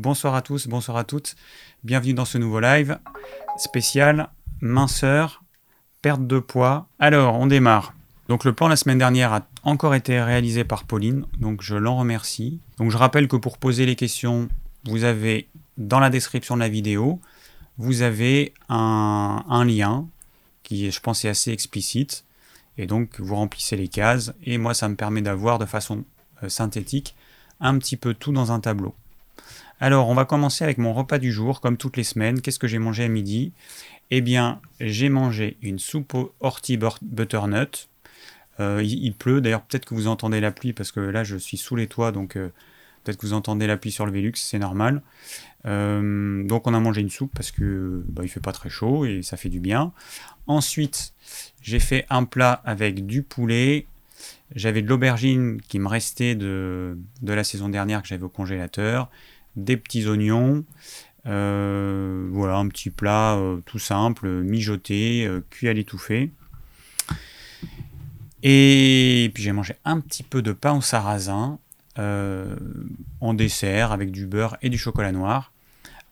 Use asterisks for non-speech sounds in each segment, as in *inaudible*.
bonsoir à tous, bonsoir à toutes. Bienvenue dans ce nouveau live spécial minceur, perte de poids. Alors, on démarre. Donc le plan la semaine dernière a encore été réalisé par Pauline, donc je l'en remercie. Donc je rappelle que pour poser les questions, vous avez dans la description de la vidéo, vous avez un, lien qui, je pense, est assez explicite. Et donc vous remplissez les cases, et moi ça me permet d'avoir de façon euh, synthétique un petit peu tout dans un tableau. Alors, on va commencer avec mon repas du jour, comme toutes les semaines. Qu'est-ce que j'ai mangé à midi? Eh bien, j'ai mangé une soupe au ortie butternut. Euh, il, pleut, d'ailleurs, peut-être que vous entendez la pluie, parce que là, je suis sous les toits, donc euh, peut-être que vous entendez la pluie sur le Velux, c'est normal. Euh, donc, on a mangé une soupe parce que bah, il fait pas très chaud et ça fait du bien. Ensuite, j'ai fait un plat avec du poulet, j'avais de l'aubergine qui me restait de, de, la saison dernière que j'avais au congélateur, des petits oignons, euh, voilà un petit plat euh, tout simple, mijoté, euh, cuit à l'étouffée. Et puis j'ai mangé un petit peu de pain au sarrasin en dessert avec du beurre et du chocolat noir.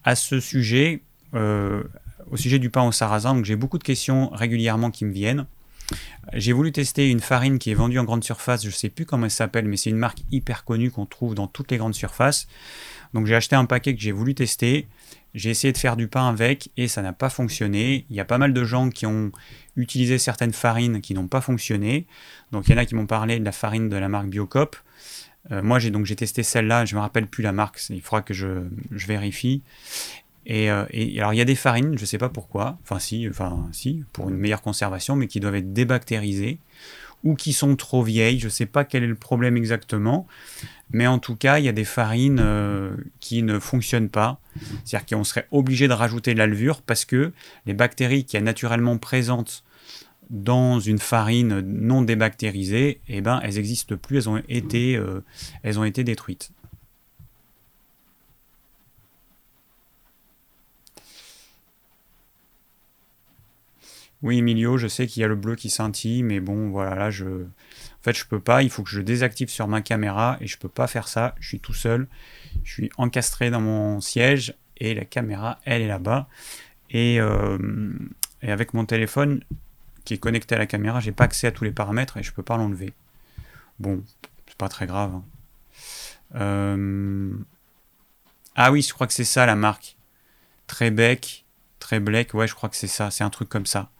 À ce sujet, au sujet du pain au sarrasin, j'ai beaucoup de questions régulièrement qui me viennent. J'ai voulu tester une farine qui est vendue en grande surface, je ne sais plus comment elle s'appelle, mais c'est une marque hyper connue qu'on trouve dans toutes les grandes surfaces. Donc j'ai acheté un paquet que j'ai voulu tester. J'ai essayé de faire du pain avec et ça n'a pas fonctionné. Il y a pas mal de gens qui ont utilisé certaines farines qui n'ont pas fonctionné. Donc il y en a qui m'ont parlé de la farine de la marque Biocop. Euh, moi j'ai donc j'ai testé celle-là, je me rappelle plus la marque, il faudra que je vérifie. Euh, et, alors il y a des farines, je ne sais pas pourquoi, enfin si, enfin si, pour une meilleure conservation, mais qui doivent être débactérisées ou qui sont trop vieilles. Je ne sais pas quel est le problème exactement, mais en tout cas il y a des farines euh, qui ne fonctionnent pas, c'est-à-dire qu'on serait obligé de rajouter de la levure parce que les bactéries qui sont naturellement présentes dans une farine non débactérisée, eh ben, elles n'existent plus, elles ont été, euh, elles ont été détruites. Oui, Emilio, je sais qu'il y a le bleu qui scintille, mais bon, voilà, là, je... En fait, je peux pas, il faut que je désactive sur ma caméra, et je peux pas faire ça, je suis tout seul, je suis encastré dans mon siège, et la caméra, elle est là-bas. Et, euh, avec mon téléphone, qui est connecté à la caméra, j'ai pas accès à tous les paramètres, et je peux pas l'enlever. Bon, c'est pas très grave. Hein. Euh, ah oui, je crois que c'est ça la marque. Trebec, Treblek, ouais, je crois que c'est ça, c'est un truc comme ça.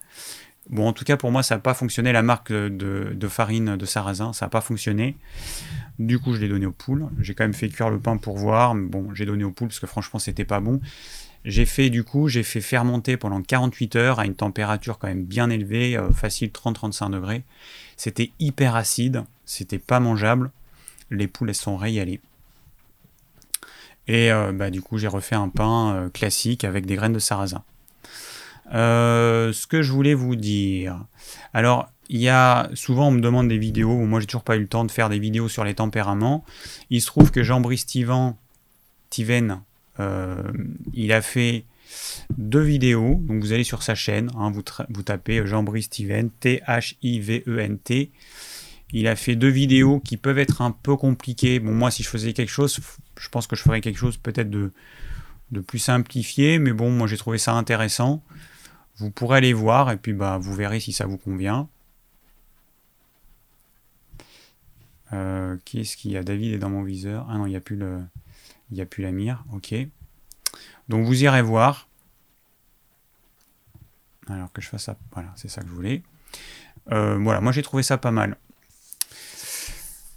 Bon, en tout cas, pour moi, ça n'a pas fonctionné. La marque de, farine de sarrasin, ça n'a pas fonctionné. Du coup, je l'ai donné aux poules. J'ai quand même fait cuire le pain pour voir. Bon, j'ai donné aux poules parce que franchement, c'était pas bon. J'ai fait, du coup, j'ai fait fermenter pendant 48 heures à une température quand même bien élevée, euh, facile 30-35 degrés. C'était hyper acide. C'était pas mangeable. Les poules, elles sont régalées. Et euh, bah, du coup, j'ai refait un pain euh, classique avec des graines de sarrasin. Euh, ce que je voulais vous dire. Alors, il y a souvent on me demande des vidéos. Moi, j'ai toujours pas eu le temps de faire des vidéos sur les tempéraments. Il se trouve que Jean-Brice Tiven, euh, il a fait deux vidéos. Donc, vous allez sur sa chaîne, hein, vous, tapez Jean-Brice Tiven, T-H-I-V-E-N-T. Il a fait deux vidéos qui peuvent être un peu compliquées. Bon, moi, si je faisais quelque chose, je pense que je ferais quelque chose peut-être de, de plus simplifié, mais bon, moi j'ai trouvé ça intéressant. Vous pourrez aller voir et puis bah, vous verrez si ça vous convient. Euh, qui est-ce qu'il y a David est dans mon viseur. Ah non, il n'y a plus le. Il n'y a plus la mire. Ok. Donc vous irez voir. Alors que je fasse ça. Voilà, c'est ça que je voulais. Euh, voilà, moi j'ai trouvé ça pas mal.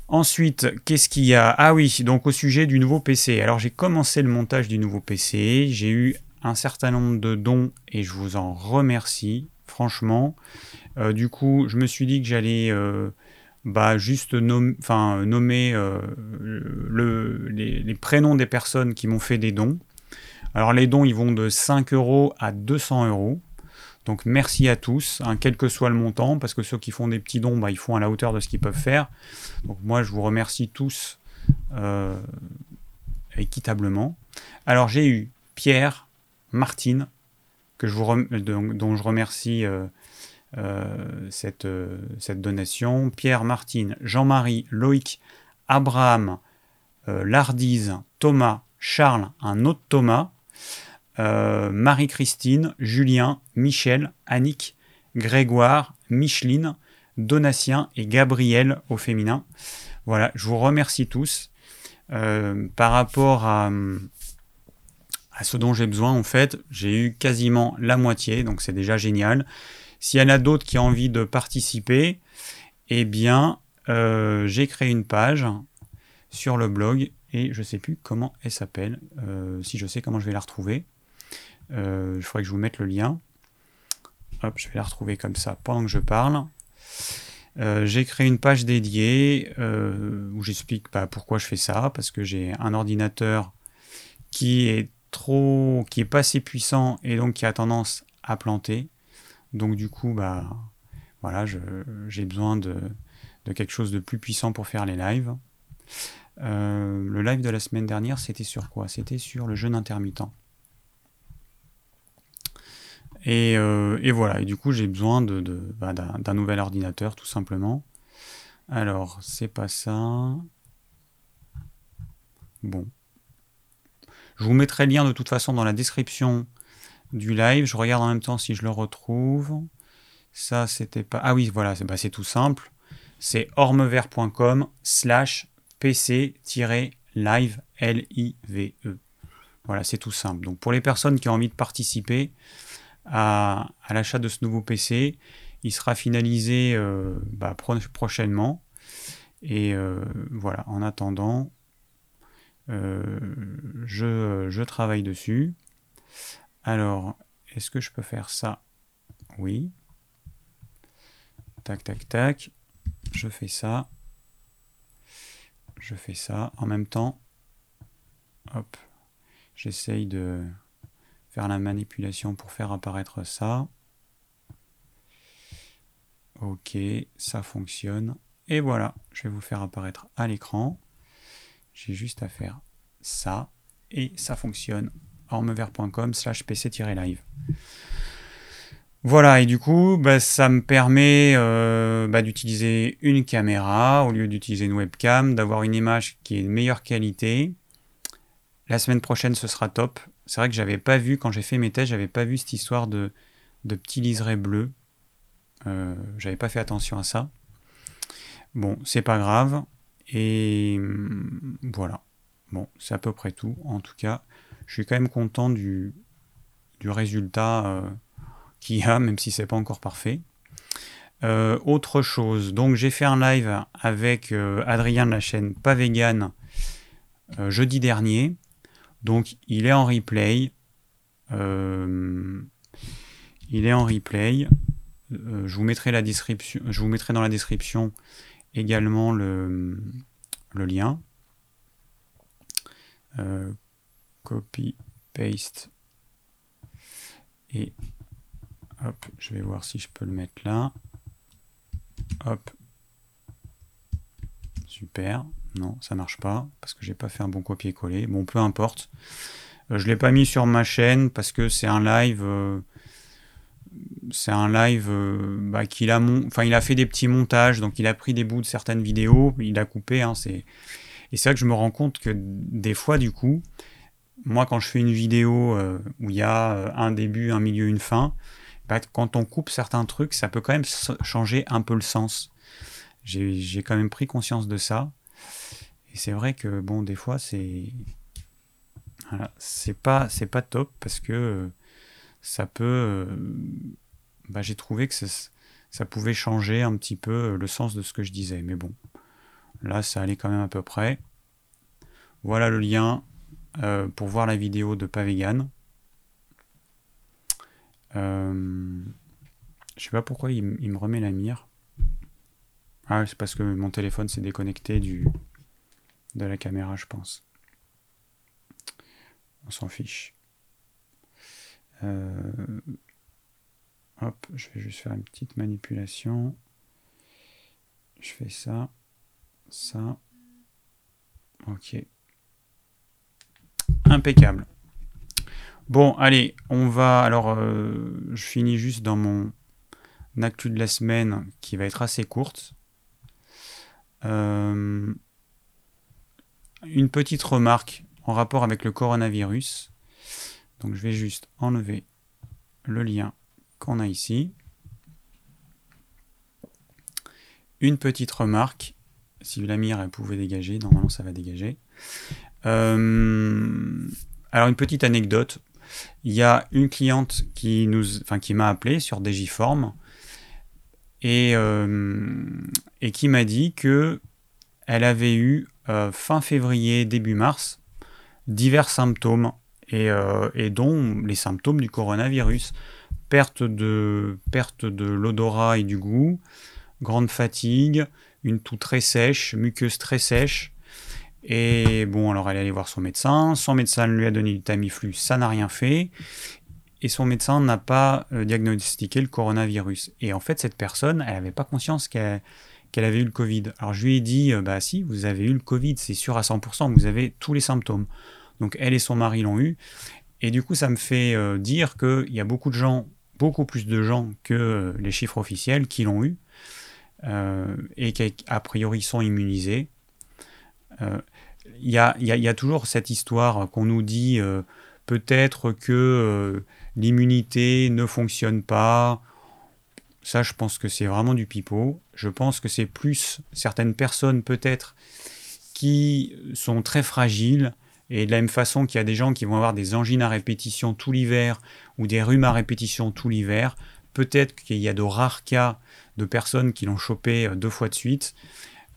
Ensuite, qu'est-ce qu'il y a? Ah oui, donc au sujet du nouveau PC. Alors j'ai commencé le montage du nouveau PC. J'ai eu un certain nombre de dons et je vous en remercie, franchement. Euh, du coup, je me suis dit que j'allais euh, bah, juste enfin, nommer euh, le, les, prénoms des personnes qui m'ont fait des dons. Alors les dons, ils vont de 5 euros à 200 euros. Donc merci à tous, hein, quel que soit le montant, parce que ceux qui font des petits dons, bah, ils font à la hauteur de ce qu'ils peuvent faire. Donc moi, je vous remercie tous équitablement. Alors j'ai eu Pierre, Martine, vous dont, je remercie euh, euh, cette, euh, cette, donation, Pierre, Martine, Jean-Marie, Loïc, Abraham, Lardise, Thomas, Charles, un autre Thomas, euh, Marie-Christine, Julien, Michel, Annick, Grégoire, Micheline, Donatien et Gabriel au féminin. Voilà, je vous remercie tous. Euh, par rapport à, à ce dont j'ai besoin, en fait, j'ai eu quasiment la moitié, donc c'est déjà génial. S'il y en a d'autres qui ont envie de participer, eh bien, euh, j'ai créé une page sur le blog et je ne sais plus comment elle s'appelle. Euh, si je sais comment je vais la retrouver, euh, il que je vous mette le lien. Hop, je vais la retrouver comme ça pendant que je parle. j'ai créé une page dédiée où j'explique bah, pourquoi je fais ça, parce que j'ai un ordinateur qui est trop, qui est pas assez puissant et donc qui a tendance à planter. Donc du coup, bah voilà, j'ai besoin de, quelque chose de plus puissant pour faire les lives. Euh, le live de la semaine dernière, c'était sur quoi? C'était sur le jeûne intermittent. Euh, et, voilà, et du coup j'ai besoin de, bah, d'un nouvel ordinateur tout simplement. Alors, c'est pas ça. Bon. Je vous mettrai le lien de toute façon dans la description du live. Je regarde en même temps si je le retrouve. Ça, c'était pas. Ah oui, voilà, c'est bah, tout simple. C'est ormevert.com slash pc-live L-I-V-E. Voilà, c'est tout simple. Donc pour les personnes qui ont envie de participer à, l'achat de ce nouveau PC, il sera finalisé euh, bah, prochainement. Et euh, voilà, en attendant, je, je, travaille dessus. Alors, est-ce que je peux faire ça? Oui. Tac, tac, tac. Je fais ça. Je fais ça. En même temps, hop, j'essaye de faire la manipulation pour faire apparaître ça. Ok, ça fonctionne. Et voilà, je vais vous faire apparaître à l'écran. J'ai juste à faire ça et ça fonctionne ormevert.com slash pc-live. Voilà, et du coup, bah, ça me permet euh, bah, d'utiliser une caméra au lieu d'utiliser une webcam, d'avoir une image qui est de meilleure qualité. La semaine prochaine, ce sera top. C'est vrai que j'avais pas vu, quand j'ai fait mes tests, j'avais pas vu cette histoire de, de petits liserés bleus. Euh, j'avais pas fait attention à ça. Bon, c'est pas grave. Et hum, voilà. Bon, c'est à peu près tout. En tout cas, je suis quand même content du, du résultat euh, qu'il y a, même si c'est pas encore parfait. Euh, autre chose, donc j'ai fait un live avec euh, Adrien de la chaîne Pas Vegan jeudi dernier. Donc il est en replay. il est en replay. je vous mettrai la description. Je vous mettrai dans la description également le, le lien. Euh, copy, paste. Et hop, je vais voir si je peux le mettre là. Hop. Super. Non, ça marche pas parce que j'ai pas fait un bon copier-coller. Bon, peu importe. Euh, je l'ai pas mis sur ma chaîne parce que c'est un live. Euh, c'est un live bah, qu'il a, enfin, il a fait des petits montages, donc il a pris des bouts de certaines vidéos, il a coupé. Hein, c'est et c'est vrai que je me rends compte que des fois, du coup, moi, quand je fais une vidéo euh, où il y a euh, un début, un milieu, une fin, bah, quand on coupe certains trucs, ça peut quand même changer un peu le sens. J'ai quand même pris conscience de ça. Et c'est vrai que, bon, des fois, c'est. Voilà, c'est pas, pas top parce que euh, ça peut. bah, J'ai trouvé que ça, pouvait changer un petit peu le sens de ce que je disais. Mais bon, Là, ça allait quand même à peu près. Voilà le lien euh, pour voir la vidéo de Pavegan. Euh, je sais pas pourquoi il, me remet la mire. Ah, c'est parce que mon téléphone s'est déconnecté du, de la caméra, je pense. On s'en fiche. Euh, hop, je vais juste faire une petite manipulation. Je fais ça ça. Ok. Impeccable. Bon, allez, on va. Alors, euh, je finis juste dans mon actu de la semaine qui va être assez courte. Euh, une petite remarque en rapport avec le coronavirus. Donc je vais juste enlever le lien qu'on a ici. Une petite remarque, si Vladimir elle pouvait dégager, normalement ça va dégager. Euh, alors une petite anecdote, il y a une cliente qui nous, enfin, m'a appelé sur Digiform et, euh, et qui m'a dit que elle avait eu euh, fin février, début mars, divers symptômes, euh, et, dont les symptômes du coronavirus. Perte de, perte de l'odorat et du goût, grande fatigue, une toux très sèche, muqueuse très sèche. Et bon, alors elle est allée voir son médecin. Son médecin lui a donné du Tamiflu, ça n'a rien fait. Et son médecin n'a pas euh, diagnostiqué le coronavirus. Et en fait, cette personne, elle n'avait pas conscience qu'elle avait eu le Covid. Alors je lui ai dit, euh, bah si, vous avez eu le Covid, c'est sûr à 100%, vous avez tous les symptômes. Donc elle et son mari l'ont eu. Et du coup, ça me fait euh, dire qu'il y a beaucoup de gens, beaucoup plus de gens que euh, les chiffres officiels qui l'ont eu et qui a priori sont immunisés. Il y a, y, a, toujours cette histoire qu'on nous dit peut-être que l'immunité ne fonctionne pas, ça, je pense que c'est vraiment du pipeau. Je pense que c'est plus certaines personnes, peut-être, qui sont très fragiles. Et de la même façon qu'il y a des gens qui vont avoir des angines à répétition tout l'hiver ou des rhumes à répétition tout l'hiver, peut-être qu'il y a de rares cas de personnes qui l'ont chopé euh, deux fois de suite.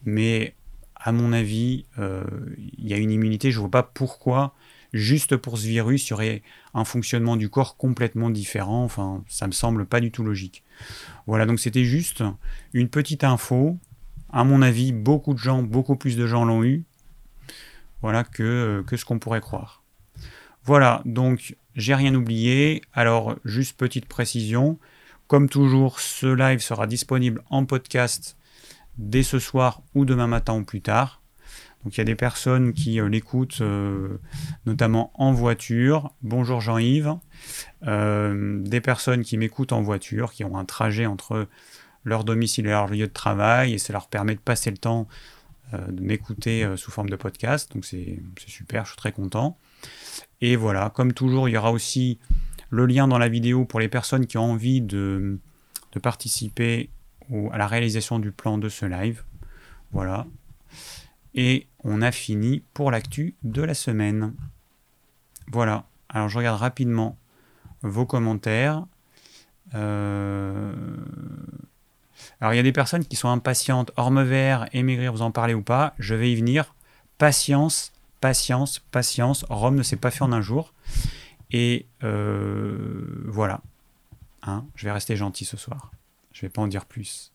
Mais à mon avis, euh, il y a une immunité. Je ne vois pas pourquoi, juste pour ce virus, il y aurait un fonctionnement du corps complètement différent. Enfin, ça me semble pas du tout logique. Voilà, donc c'était juste une petite info. À mon avis, beaucoup de gens, beaucoup plus de gens l'ont eu. Voilà que, que ce qu'on pourrait croire. Voilà, donc j'ai rien oublié. Alors, juste petite précision. Comme toujours, ce live sera disponible en podcast dès ce soir ou demain matin ou plus tard. Donc il y a des personnes qui euh, l'écoutent, euh, notamment en voiture. Bonjour Jean-Yves. Euh, des personnes qui m'écoutent en voiture, qui ont un trajet entre leur domicile et leur lieu de travail, et ça leur permet de passer le temps de m'écouter sous forme de podcast. Donc c'est super, je suis très content. Et voilà, comme toujours, il y aura aussi le lien dans la vidéo pour les personnes qui ont envie de, participer à la réalisation du plan de ce live. Voilà. Et on a fini pour l'actu de la semaine. Voilà. Alors je regarde rapidement vos commentaires. Euh, alors il y a des personnes qui sont impatientes. Orme vert, émaigrir, vous en parlez ou pas Je vais y venir. Patience, patience, patience. Rome ne s'est pas fait en un jour. Et euh, voilà. Hein, je vais rester gentil ce soir. Je vais pas en dire plus.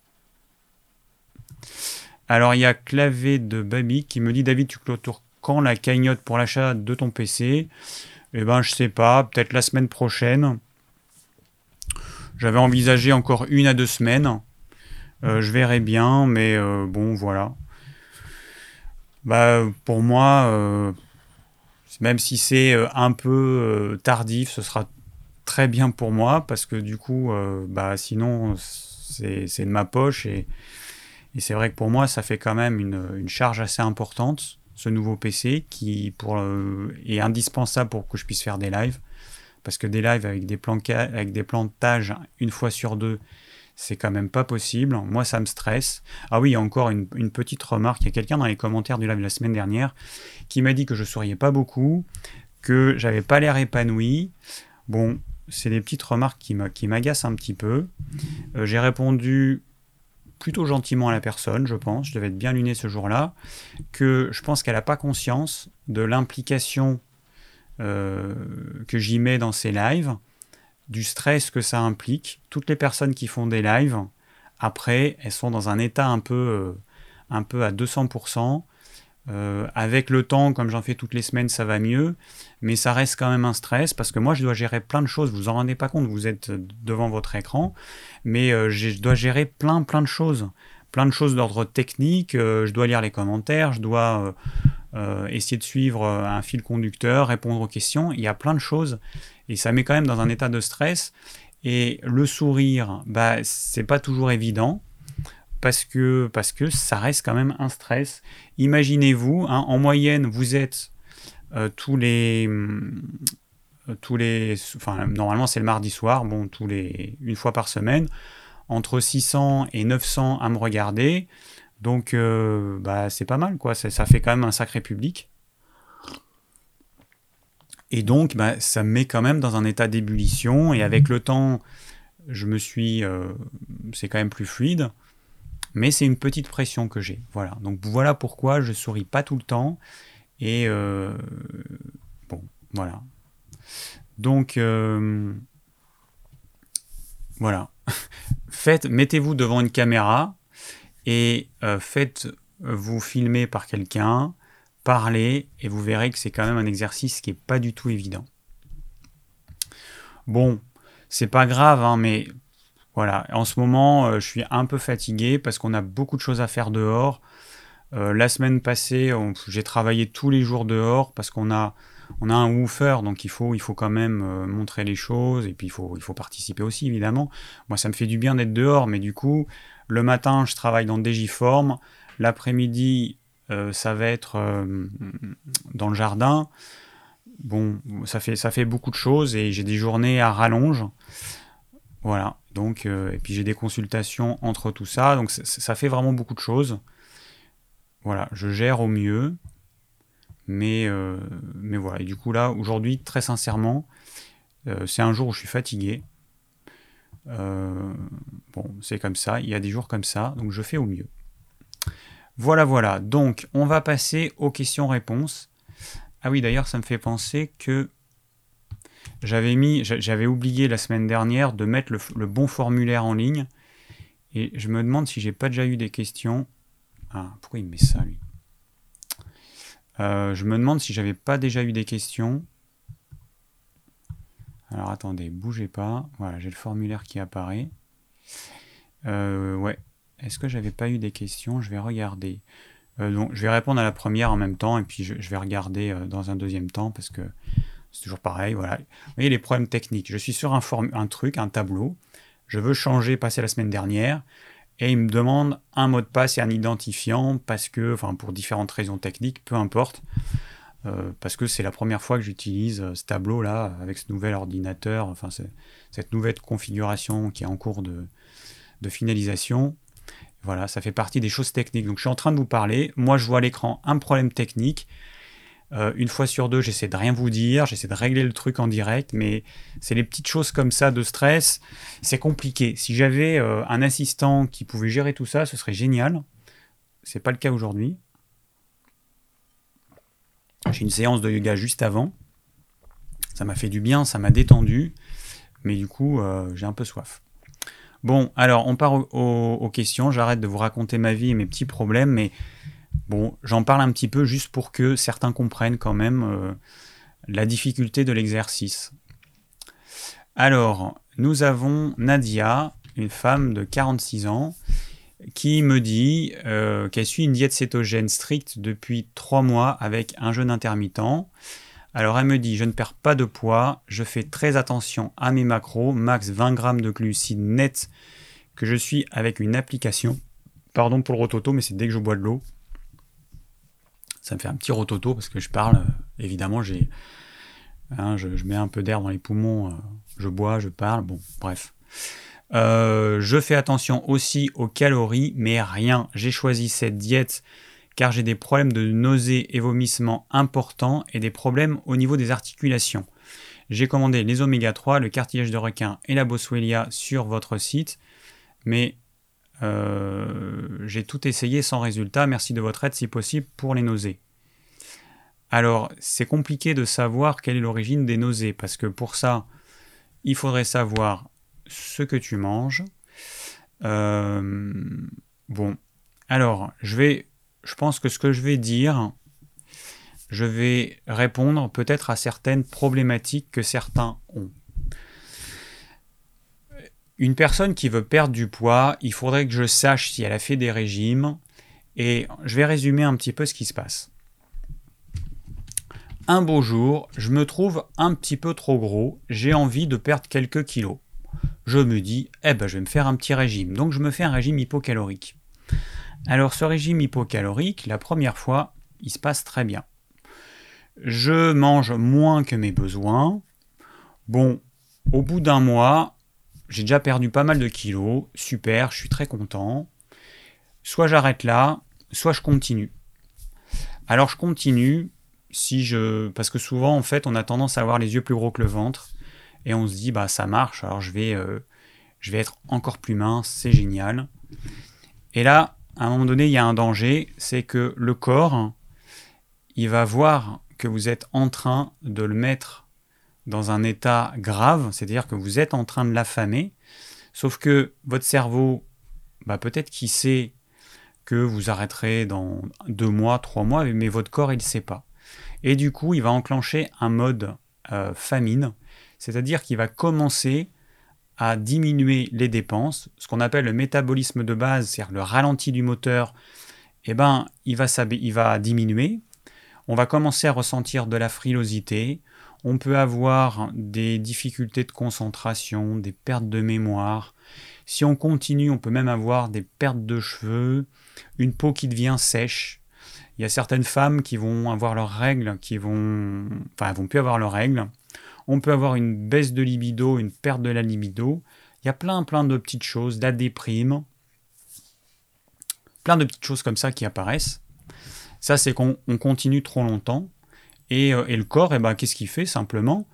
Alors il y a Clavé de Baby qui me dit David, tu clôtures quand la cagnotte pour l'achat de ton PC Eh ben je sais pas, peut-être la semaine prochaine. J'avais envisagé encore une à deux semaines. Euh, je verrai bien, mais euh, bon voilà. Bah pour moi, euh, même si c'est un peu tardif, ce sera très bien pour moi parce que du coup, bah sinon c'est de ma poche et et c'est vrai que pour moi, ça fait quand même une, charge assez importante, ce nouveau PC, qui pour, est indispensable pour que je puisse faire des lives. Parce que des lives avec des, avec des plantages une fois sur deux, c'est quand même pas possible. Moi, ça me stresse. Ah oui, encore une, petite remarque. Il y a quelqu'un dans les commentaires du live de la semaine dernière qui m'a dit que je souriais pas beaucoup, que j'avais pas l'air épanoui. Bon, c'est des petites remarques qui m'agacent un petit peu. Euh, j'ai répondu plutôt gentiment à la personne, je pense, je devais être bien luné ce jour-là, que je pense qu'elle n'a pas conscience de l'implication euh, que j'y mets dans ces lives, du stress que ça implique. Toutes les personnes qui font des lives, après, elles sont dans un état un peu, euh, un peu à 200%. Euh, avec le temps, comme j'en fais toutes les semaines, ça va mieux, mais ça reste quand même un stress parce que moi, je dois gérer plein de choses. Vous vous en rendez pas compte, vous êtes devant votre écran, mais euh, je dois gérer plein, plein de choses, plein de choses d'ordre technique. Je dois lire les commentaires, je dois essayer de suivre un fil conducteur, répondre aux questions. Il y a plein de choses et ça met quand même dans un état de stress. Et le sourire, bah, c'est pas toujours évident parce que, parce que ça reste quand même un stress. Imaginez-vous, hein, en moyenne, vous êtes euh, tous les tous les enfin normalement c'est le mardi soir bon tous les une fois par semaine entre 600 et 900 à me regarder donc bah c'est pas mal quoi ça, fait quand même un sacré public et donc bah, ça me met quand même dans un état d'ébullition et avec le temps je me suis c'est quand même plus fluide mais c'est une petite pression que j'ai. Voilà. Donc voilà pourquoi je souris pas tout le temps. Et euh, bon, voilà. Donc euh, voilà. *laughs* Faites, mettez-vous devant une caméra et euh, faites-vous filmer par quelqu'un, parlez et vous verrez que c'est quand même un exercice qui est pas du tout évident. Bon, c'est pas grave, hein, mais voilà, en ce moment, euh, je suis un peu fatigué parce qu'on a beaucoup de choses à faire dehors. Euh, la semaine passée, j'ai travaillé tous les jours dehors parce qu'on a, on a un woofer, donc il faut, il faut quand même euh, montrer les choses et puis il faut, il faut participer aussi, évidemment. Moi, ça me fait du bien d'être dehors, mais du coup, le matin, je travaille dans Digiform. L'après-midi, ça va être dans le jardin. Bon, ça fait, ça fait beaucoup de choses et j'ai des journées à rallonge. Voilà. Donc, euh, et puis j'ai des consultations entre tout ça. Donc ça fait vraiment beaucoup de choses. Voilà, je gère au mieux. Mais, euh, mais voilà. Et du coup, là, aujourd'hui, très sincèrement, euh, c'est un jour où je suis fatigué. bon, c'est comme ça. Il y a des jours comme ça. Donc je fais au mieux. Voilà, voilà. Donc, on va passer aux questions-réponses. Ah oui, d'ailleurs, ça me fait penser que j'avais mis, j'avais oublié la semaine dernière de mettre le, bon formulaire en ligne. Et je me demande si j'ai pas déjà eu des questions. Ah, pourquoi il met ça lui? Euh, Je me demande si j'avais pas déjà eu des questions. Alors attendez, bougez pas. Voilà, j'ai le formulaire qui apparaît. Euh, ouais. Est-ce que j'avais pas eu des questions? Je vais regarder. Euh, donc, je vais répondre à la première en même temps et puis je vais regarder dans un deuxième temps parce que c'est toujours pareil, voilà. Vous voyez les problèmes techniques. Je suis sur un, truc, un tableau. Je veux changer, passer la semaine dernière. Et il me demande un mot de passe et un identifiant parce que, enfin, pour différentes raisons techniques, peu importe. Euh, parce que c'est la première fois que j'utilise euh, ce tableau-là avec ce nouvel ordinateur, enfin, cette nouvelle configuration qui est en cours de finalisation. Voilà, ça fait partie des choses techniques. Donc je suis en train de vous parler. Moi, je vois à l'écran un problème technique. Euh, une fois sur deux, j'essaie de rien vous dire, j'essaie de régler le truc en direct, mais c'est les petites choses comme ça de stress, c'est compliqué. Si j'avais euh, un assistant qui pouvait gérer tout ça, ce serait génial. C'est pas le cas aujourd'hui. J'ai une séance de yoga juste avant. Ça m'a fait du bien, ça m'a détendu, mais du coup, euh, j'ai un peu soif. Bon, alors on part aux questions. J'arrête de vous raconter ma vie et mes petits problèmes, mais Bon, j'en parle un petit peu juste pour que certains comprennent quand même euh, la difficulté de l'exercice. Alors, nous avons Nadia, une femme de 46 ans, qui me dit euh, qu'elle suit une diète cétogène stricte depuis 3 mois avec un jeûne intermittent. Alors elle me dit, je ne perds pas de poids, je fais très attention à mes macros, max 20 grammes de glucides net que je suis avec une application. Pardon pour le rototo, mais c'est dès que je bois de l'eau ça me fait un petit rototo parce que je parle. Euh, évidemment, j'ai, hein, je, mets un peu d'air dans les poumons, euh, je bois, je parle. Bon, bref. Euh, je fais attention aussi aux calories, mais rien. J'ai choisi cette diète car j'ai des problèmes de nausées et vomissements importants et des problèmes au niveau des articulations. J'ai commandé les oméga 3, le cartilage de requin et la boswellia sur votre site, mais euh, j'ai tout essayé sans résultat. Merci de votre aide si possible pour les nausées. Alors, c'est compliqué de savoir quelle est l'origine des nausées parce que pour ça, il faudrait savoir ce que tu manges. Euh, bon, alors, je vais, je pense que ce que je vais dire, je vais répondre peut-être à certaines problématiques que certains ont. Une personne qui veut perdre du poids, il faudrait que je sache si elle a fait des régimes. Et je vais résumer un petit peu ce qui se passe. Un beau jour, je me trouve un petit peu trop gros, j'ai envie de perdre quelques kilos. Je me dis, eh ben je vais me faire un petit régime. Donc je me fais un régime hypocalorique. Alors ce régime hypocalorique, la première fois, il se passe très bien. je mange moins que mes besoins. Bon, au bout d'un mois, j'ai déjà perdu pas mal de kilos, super, je suis très content. Soit j'arrête là, soit je continue. Alors je continue si je parce que souvent en fait on a tendance à avoir les yeux plus gros que le ventre et on se dit bah ça marche alors je vais euh, je vais être encore plus mince c'est génial et là à un moment donné il y a un danger c'est que le corps il va voir que vous êtes en train de le mettre dans un état grave, c'est-à-dire que vous êtes en train de l'affamer, sauf que votre cerveau, bah peut-être qu'il sait que vous arrêterez dans deux mois, trois mois, mais votre corps, il ne sait pas. Et du coup, il va enclencher un mode euh, famine, c'est-à-dire qu'il va commencer à diminuer les dépenses, ce qu'on appelle le métabolisme de base, c'est-à-dire le ralenti du moteur, eh ben, il va, il va diminuer. On va commencer à ressentir de la frilosité, on peut avoir des difficultés de concentration, des pertes de mémoire. Si on continue, on peut même avoir des pertes de cheveux, une peau qui devient sèche. Il y a certaines femmes qui vont avoir leurs règles, qui vont, enfin, vont plus avoir leurs règles. On peut avoir une baisse de libido, une perte de la libido. Il y a plein, plein de petites choses, la déprime, plein de petites choses comme ça qui apparaissent. Ça, c'est qu'on continue trop longtemps. Euh, et, le corps, eh ben, qu'est-ce qu'il fait simplement?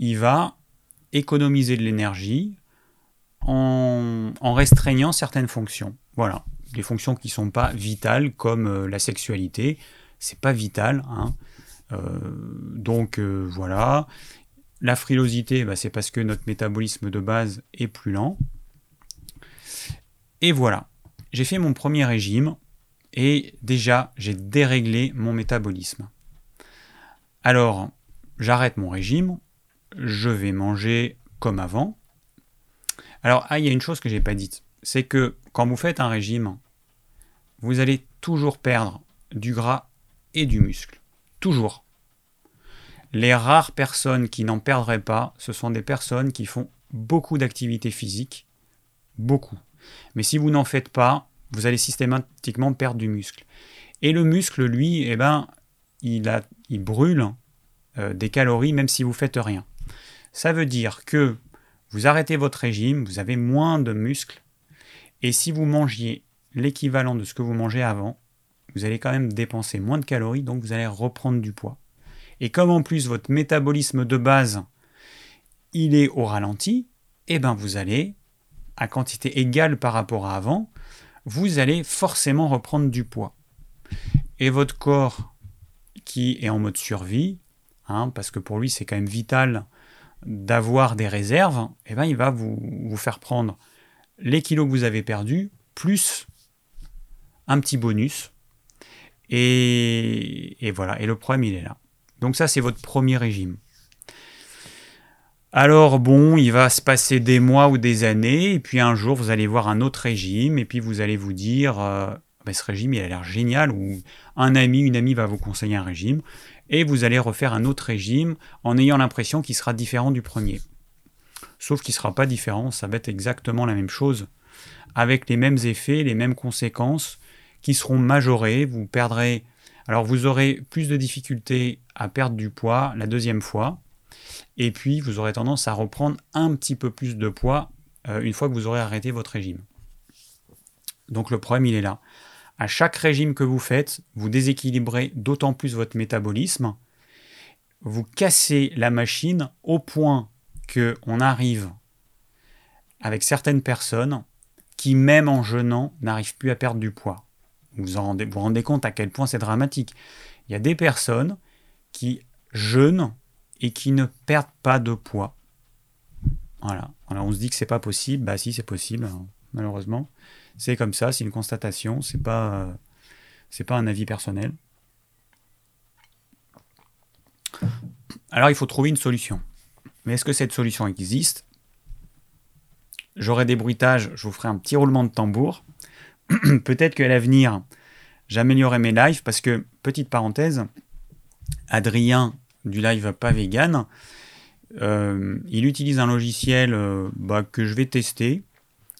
Il va économiser de l'énergie en, restreignant certaines fonctions. Voilà, des fonctions qui ne sont pas vitales, comme euh, la sexualité, c'est pas vital. Hein. Euh, donc voilà. La frilosité, bah, c'est parce que notre métabolisme de base est plus lent. Et voilà, j'ai fait mon premier régime et déjà j'ai déréglé mon métabolisme. Alors, j'arrête mon régime, je vais manger comme avant. Alors, ah, il y a une chose que j'ai pas dite, c'est que quand vous faites un régime, vous allez toujours perdre du gras et du muscle. Toujours. Les rares personnes qui n'en perdraient pas, ce sont des personnes qui font beaucoup d'activités physiques. Beaucoup. Mais si vous n'en faites pas, vous allez systématiquement perdre du muscle. Et le muscle, lui, eh ben, il, brûle euh, des calories même si vous faites rien. Ça veut dire que vous arrêtez votre régime, vous avez moins de muscles, et si vous mangiez l'équivalent de ce que vous mangez avant, vous allez quand même dépenser moins de calories, donc vous allez reprendre du poids. Et comme en plus votre métabolisme de base, il est au ralenti, eh ben vous allez, à quantité égale par rapport à avant, vous allez forcément reprendre du poids. Et votre corps qui est en mode survie, hein, parce que pour lui c'est quand même vital d'avoir des réserves, eh ben, il va vous, faire prendre les kilos que vous avez perdus, plus un petit bonus. Et voilà, et le problème il est là. Donc ça c'est votre premier régime. Alors bon, il va se passer des mois ou des années, et puis un jour vous allez voir un autre régime, et puis vous allez vous dire, euh, ben, ce régime il a l'air génial, ou un ami, une amie va vous conseiller un régime, et vous allez refaire un autre régime en ayant l'impression qu'il sera différent du premier. Sauf qu'il ne sera pas différent, ça va être exactement la même chose, avec les mêmes effets, les mêmes conséquences, qui seront majorées, vous perdrez... Alors vous aurez plus de difficultés à perdre du poids la deuxième fois, et puis vous aurez tendance à reprendre un petit peu plus de poids euh, une fois que vous aurez arrêté votre régime. Donc le problème il est là à chaque régime que vous faites, vous déséquilibrez d'autant plus votre métabolisme, vous cassez la machine au point que on arrive avec certaines personnes qui, même en jeûnant, n'arrivent plus à perdre du poids. Vous vous rendez, compte à quel point c'est dramatique. Il y a des personnes qui jeûnent et qui ne perdent pas de poids. Voilà. On se dit que c'est pas possible. Bah si, c'est possible, hein, malheureusement. C'est comme ça, c'est une constatation, c'est pas, c'est pas un avis personnel. Alors il faut trouver une solution. Mais est-ce que cette solution existe? J'aurai des bruitages, je vous ferai un petit roulement de tambour. *clears throat* Peut-être qu'à l'avenir, j'améliorerai mes lives parce que, petite parenthèse, Adrien du live pas vegan, euh, il utilise un logiciel euh, bah, que je vais tester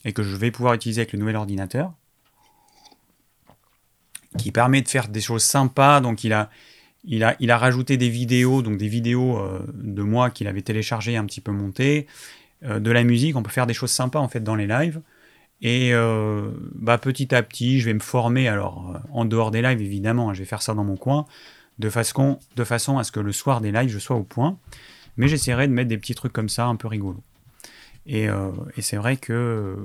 et que je vais pouvoir utiliser avec le nouvel ordinateur, qui permet de faire des choses sympas. Donc il a, il a, rajouté des vidéos, donc des vidéos euh, de moi qu'il avait téléchargées, un petit peu montées, de la musique. On peut faire des choses sympas en fait dans les lives. Et euh, bah, petit à petit, je vais me former. Alors, en dehors des lives, évidemment, hein, je vais faire ça dans mon coin, de façon, de façon à ce que le soir des lives, je sois au point. Mais j'essaierai de mettre des petits trucs comme ça, un peu rigolos. Et, et c'est vrai que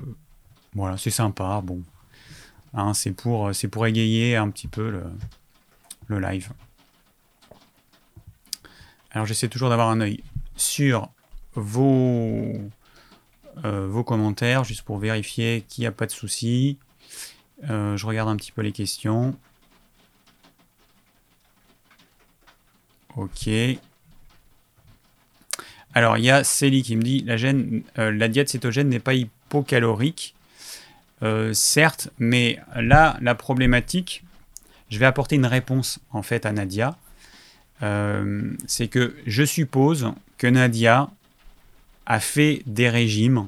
voilà, c'est sympa. Bon, hein, c'est pour, pour égayer un petit peu le, le live. Alors j'essaie toujours d'avoir un œil sur vos, euh, vos commentaires, juste pour vérifier qu'il n'y a pas de soucis. Euh, je regarde un petit peu les questions. Ok. Alors il y a Célie qui me dit la, euh, la diète cétogène n'est pas hypocalorique. certes, mais là, la problématique, je vais apporter une réponse en fait à Nadia. C'est que je suppose que Nadia a fait des régimes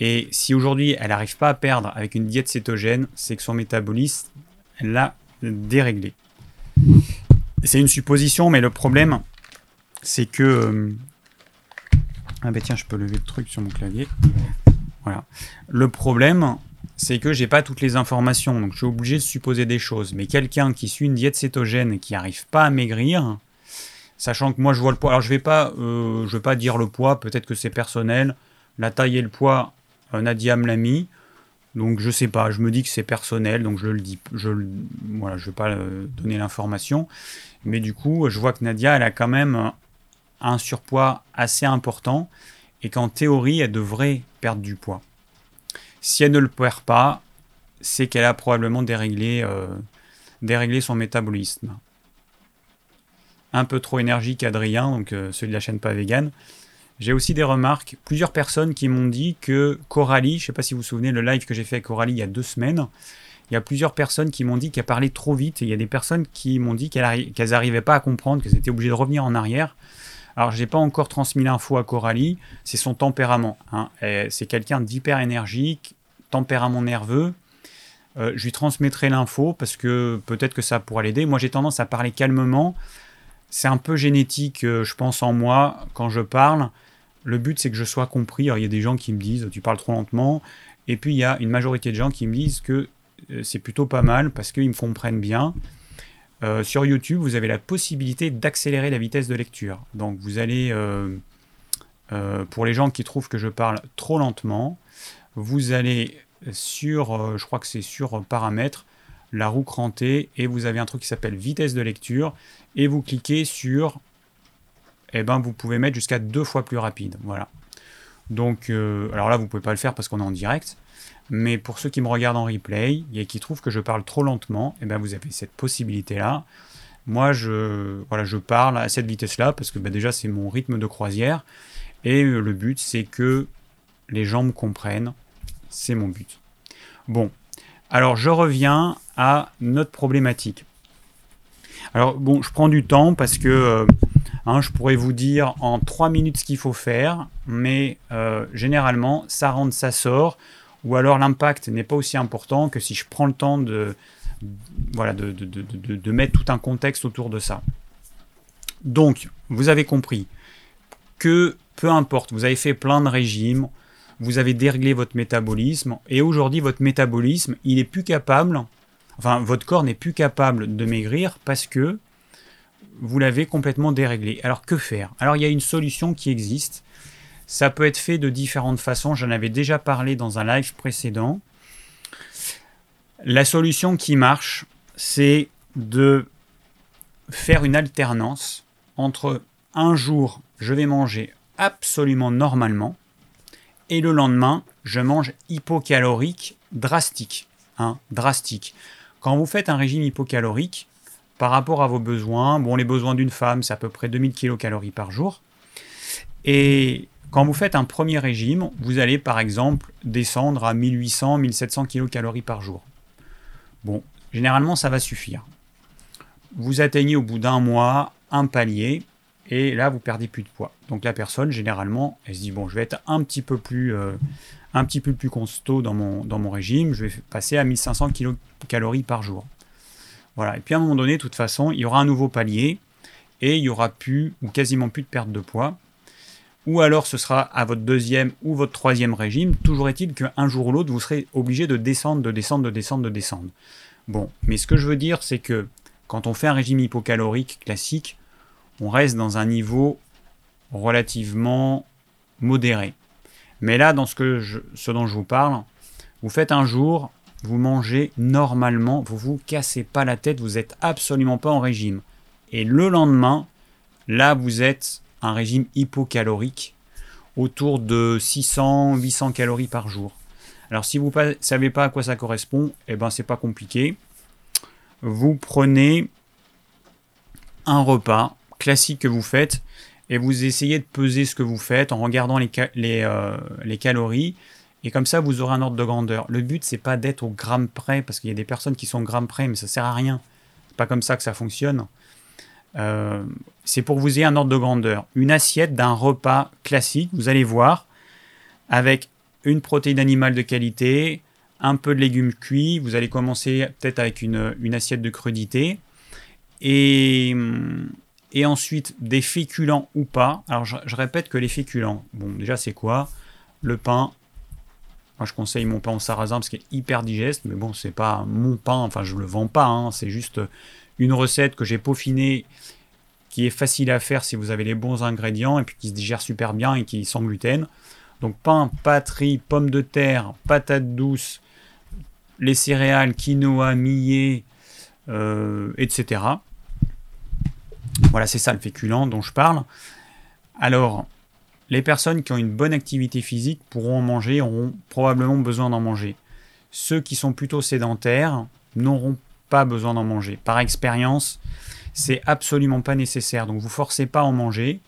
et si aujourd'hui elle n'arrive pas à perdre avec une diète cétogène, c'est que son métabolisme l'a déréglé. C'est une supposition, mais le problème, c'est que... Euh, ah ben tiens, je peux lever le truc sur mon clavier. Voilà. Le problème, c'est que j'ai pas toutes les informations, donc je suis obligé de supposer des choses. Mais quelqu'un qui suit une diète cétogène qui n'arrive pas à maigrir, sachant que moi je vois le poids, alors je vais pas, euh, vais pas dire le poids, peut-être que c'est personnel. La taille et le poids, euh, Nadia me l'a mis, donc je sais pas. Je me dis que c'est personnel, donc je le dis, je voilà, je vais pas euh, donner l'information. Mais du coup, je vois que Nadia, elle a quand même un surpoids assez important et qu'en théorie, elle devrait perdre du poids. Si elle ne le perd pas, c'est qu'elle a probablement déréglé, son métabolisme. Un peu trop énergique Adrien, donc euh, celui de la chaîne pas vegan. J'ai aussi des remarques, plusieurs personnes qui m'ont dit que Coralie, je ne sais pas si vous vous souvenez le live que j'ai fait avec Coralie il y a deux semaines, il y a plusieurs personnes qui m'ont dit qu'elle parlait trop vite, et il y a des personnes qui m'ont dit qu'elles n'arrivaient pas à comprendre, qu'elles étaient obligées de revenir en arrière. Alors, je n'ai pas encore transmis l'info à Coralie, c'est son tempérament. Hein. C'est quelqu'un d'hyper énergique, tempérament nerveux. Euh, je lui transmettrai l'info parce que peut-être que ça pourra l'aider. Moi, j'ai tendance à parler calmement. C'est un peu génétique, euh, je pense, en moi quand je parle. Le but, c'est que je sois compris. Il y a des gens qui me disent tu parles trop lentement. Et puis, il y a une majorité de gens qui me disent que euh, c'est plutôt pas mal parce qu'ils me comprennent bien. sur YouTube, vous avez la possibilité d'accélérer la vitesse de lecture. Donc vous allez, pour les gens qui trouvent que je parle trop lentement, vous allez sur, euh, je crois que c'est sur paramètres, la roue crantée, et vous avez un truc qui s'appelle vitesse de lecture, et vous cliquez sur, et eh ben vous pouvez mettre jusqu'à deux fois plus rapide, voilà. Donc, euh, alors là, vous pouvez pas le faire parce qu'on est en direct, mais pour ceux qui me regardent en replay et qui trouvent que je parle trop lentement, et eh ben vous avez cette possibilité-là. Moi, je, voilà, je parle à cette vitesse-là parce que ben, déjà, c'est mon rythme de croisière, et euh, le but, c'est que les gens me comprennent c'est mon but. Bon, alors je reviens à notre problématique. Alors bon, je prends du temps parce que euh, hein, je pourrais vous dire en trois minutes ce qu'il faut faire, mais euh, généralement ça rentre, ça sort, ou alors l'impact n'est pas aussi important que si je prends le temps de, voilà, de, de, mettre tout un contexte autour de ça. Donc, vous avez compris que peu importe, vous avez fait plein de régimes, vous avez déréglé votre métabolisme, et aujourd'hui votre métabolisme, il est plus capable, enfin votre corps n'est plus capable de maigrir parce que vous l'avez complètement déréglé. Alors que faire? Alors il y a une solution qui existe. Ça peut être fait de différentes façons, j'en avais déjà parlé dans un live précédent. La solution qui marche, c'est de faire une alternance entre un jour, je vais manger absolument normalement, et le lendemain, je mange hypocalorique drastique. Hein, drastique. Quand vous faites un régime hypocalorique, par rapport à vos besoins, bon, les besoins d'une femme, c'est à peu près 2000 kcal par jour. Et quand vous faites un premier régime, vous allez par exemple descendre à 1800-1700 kcal par jour. Bon, généralement, ça va suffire. Vous atteignez au bout d'un mois un palier, et là vous perdez plus de poids. Donc la personne généralement elle se dit bon je vais être un petit peu plus euh, un petit peu plus mon, dans mon régime, je vais passer à 1500 kcal par jour. Voilà, et puis à un moment donné, de toute façon, il y aura un nouveau palier, et il y aura plus ou quasiment plus de perte de poids. Ou alors ce sera à votre deuxième ou votre troisième régime. Toujours est-il qu'un jour ou l'autre, vous serez obligé de descendre, de descendre, de descendre, de descendre. Bon, mais ce que je veux dire, c'est que quand on fait un régime hypocalorique classique, on reste dans un niveau relativement modéré. Mais là, dans ce, que ce dont je vous parle, vous faites un jour, vous mangez normalement, vous vous cassez pas la tête, vous n'êtes absolument pas en régime. Et le lendemain, là, vous êtes un régime hypocalorique autour de 600-800 calories par jour. Alors si vous ne savez pas à quoi ça correspond, eh ben c'est pas compliqué. Vous prenez un repas classique que vous faites et vous essayez de peser ce que vous faites en regardant les, euh, les, calories. Et comme ça, vous aurez un ordre de grandeur. Le but, c'est pas d'être au gramme près, parce qu'il y a des personnes qui sont au gramme près, mais ça sert à rien. C'est pas comme ça que ça fonctionne. Euh, c'est pour vous ayez un ordre de grandeur. Une assiette d'un repas classique, vous allez voir, avec une protéine animale de qualité, un peu de légumes cuits. Vous allez commencer peut-être avec une, une, assiette de crudité. Et, hum, et ensuite des féculents ou pas. Alors je, répète que les féculents, bon déjà c'est quoi? Le pain. Moi je conseille mon pain au sarrasin parce qu'il est hyper digeste, mais bon c'est pas mon pain, enfin je le vends pas, hein. c'est juste une recette que j'ai peaufinée qui est facile à faire si vous avez les bons ingrédients et puis qui se digère super bien et qui est sans gluten. Donc pain, patrie, pommes de terre, patates douces, les céréales, quinoa, millet, euh, etc. Voilà, c'est ça le féculent dont je parle. Alors, les personnes qui ont une bonne activité physique pourront en manger, auront probablement besoin d'en manger. Ceux qui sont plutôt sédentaires n'auront pas besoin d'en manger. Par expérience, c'est absolument pas nécessaire. Donc vous forcez pas à en manger.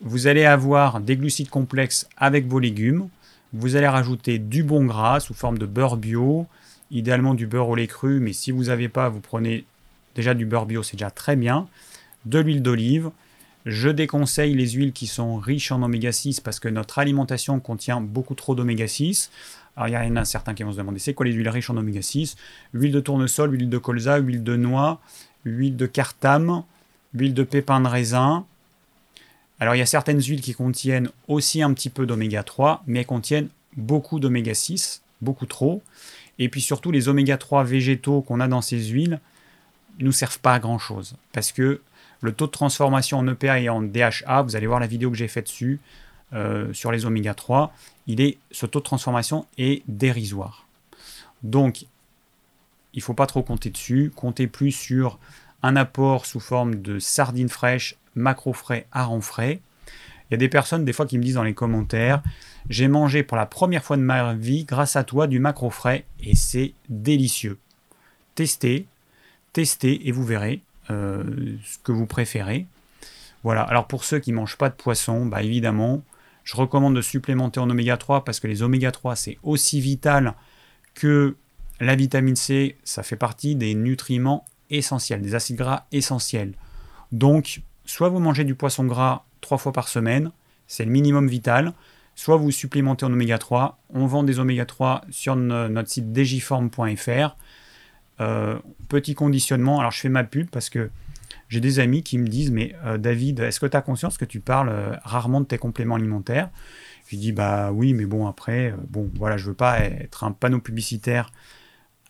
Vous allez avoir des glucides complexes avec vos légumes. Vous allez rajouter du bon gras sous forme de beurre bio, idéalement du beurre au lait cru, mais si vous n'avez pas, vous prenez déjà du beurre bio, c'est déjà très bien de l'huile d'olive. Je déconseille les huiles qui sont riches en oméga 6 parce que notre alimentation contient beaucoup trop d'oméga 6. Alors il y en a certains qui vont se demander c'est quoi les huiles riches en oméga 6 Huile de tournesol, huile de colza, huile de noix, huile de cartame, huile de pépin de raisin. Alors il y a certaines huiles qui contiennent aussi un petit peu d'oméga 3, mais elles contiennent beaucoup d'oméga 6, beaucoup trop. Et puis surtout les oméga 3 végétaux qu'on a dans ces huiles nous servent pas à grand chose parce que le taux de transformation en EPA et en DHA, vous allez voir la vidéo que j'ai faite dessus euh, sur les oméga 3, il est, ce taux de transformation est dérisoire. Donc, il ne faut pas trop compter dessus. Comptez plus sur un apport sous forme de sardines fraîches, macro frais, hareng frais. Il y a des personnes, des fois, qui me disent dans les commentaires J'ai mangé pour la première fois de ma vie, grâce à toi, du macro frais et c'est délicieux. Testez, testez et vous verrez. Euh, ce que vous préférez. Voilà, alors pour ceux qui ne mangent pas de poisson, bah évidemment, je recommande de supplémenter en oméga 3 parce que les oméga 3 c'est aussi vital que la vitamine C, ça fait partie des nutriments essentiels, des acides gras essentiels. Donc, soit vous mangez du poisson gras trois fois par semaine, c'est le minimum vital, soit vous supplémentez en oméga 3. On vend des oméga 3 sur notre site digiform.fr. Euh, petit conditionnement, alors je fais ma pub parce que j'ai des amis qui me disent Mais euh, David, est-ce que tu as conscience que tu parles euh, rarement de tes compléments alimentaires? Je dis Bah oui, mais bon, après, bon, voilà, je veux pas être un panneau publicitaire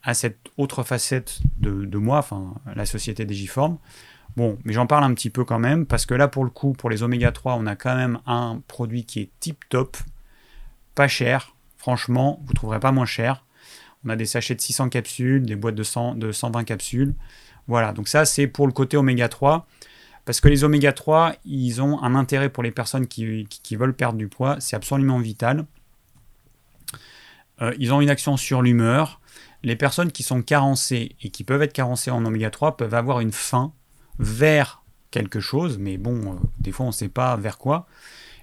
à cette autre facette de, moi, enfin, la société Digiform. Bon, mais j'en parle un petit peu quand même, parce que là, pour le coup, pour les oméga 3, on a quand même un produit qui est tip top, pas cher. Franchement, vous ne trouverez pas moins cher. On a des sachets de 600 capsules, des boîtes de, 100, de 120 capsules. Voilà, donc ça c'est pour le côté oméga 3. Parce que les oméga 3, ils ont un intérêt pour les personnes qui, veulent perdre du poids. C'est absolument vital. Euh, ils ont une action sur l'humeur. Les personnes qui sont carencées et qui peuvent être carencées en oméga 3 peuvent avoir une faim vers quelque chose, mais bon, euh, des fois on ne sait pas vers quoi,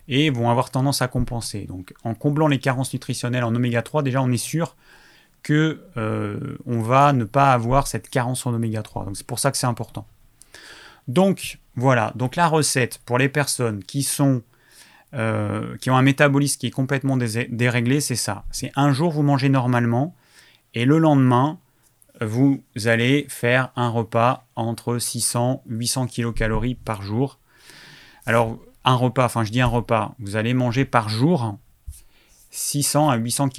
et vont avoir tendance à compenser. Donc en comblant les carences nutritionnelles en oméga 3, déjà on est sûr que euh, on va ne pas avoir cette carence en oméga 3. Donc c'est pour ça que c'est important. Donc voilà, donc la recette pour les personnes qui sont euh, qui ont un métabolisme qui est complètement déréglé, c'est ça. C'est un jour vous mangez normalement et le lendemain vous allez faire un repas entre 600 800 kilocalories par jour. Alors, un repas, enfin je dis un repas, vous allez manger par jour 600 à 800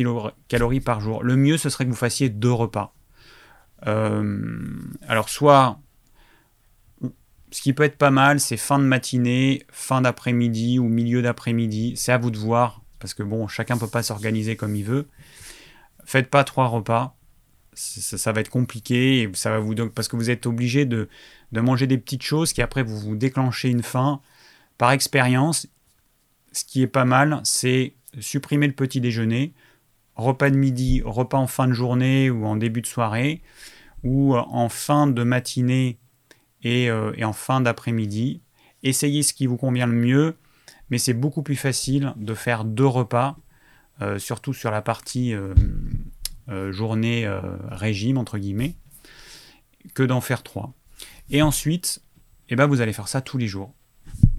calories par jour. Le mieux, ce serait que vous fassiez deux repas. Euh, alors, soit, ce qui peut être pas mal, c'est fin de matinée, fin d'après-midi ou milieu d'après-midi. C'est à vous de voir, parce que bon, chacun peut pas s'organiser comme il veut. Faites pas trois repas. Ça, va être compliqué et ça va vous parce que vous êtes obligé de, de manger des petites choses qui après vous vous déclenchez une faim. Par expérience, ce qui est pas mal, c'est supprimer le petit déjeuner, repas de midi, repas en fin de journée ou en début de soirée, ou en fin de matinée et, euh, en fin d'après-midi. Essayez ce qui vous convient le mieux, mais c'est beaucoup plus facile de faire deux repas, euh, surtout sur la partie euh, journée régime, entre guillemets, que d'en faire trois. Et ensuite, eh ben, vous allez faire ça tous les jours.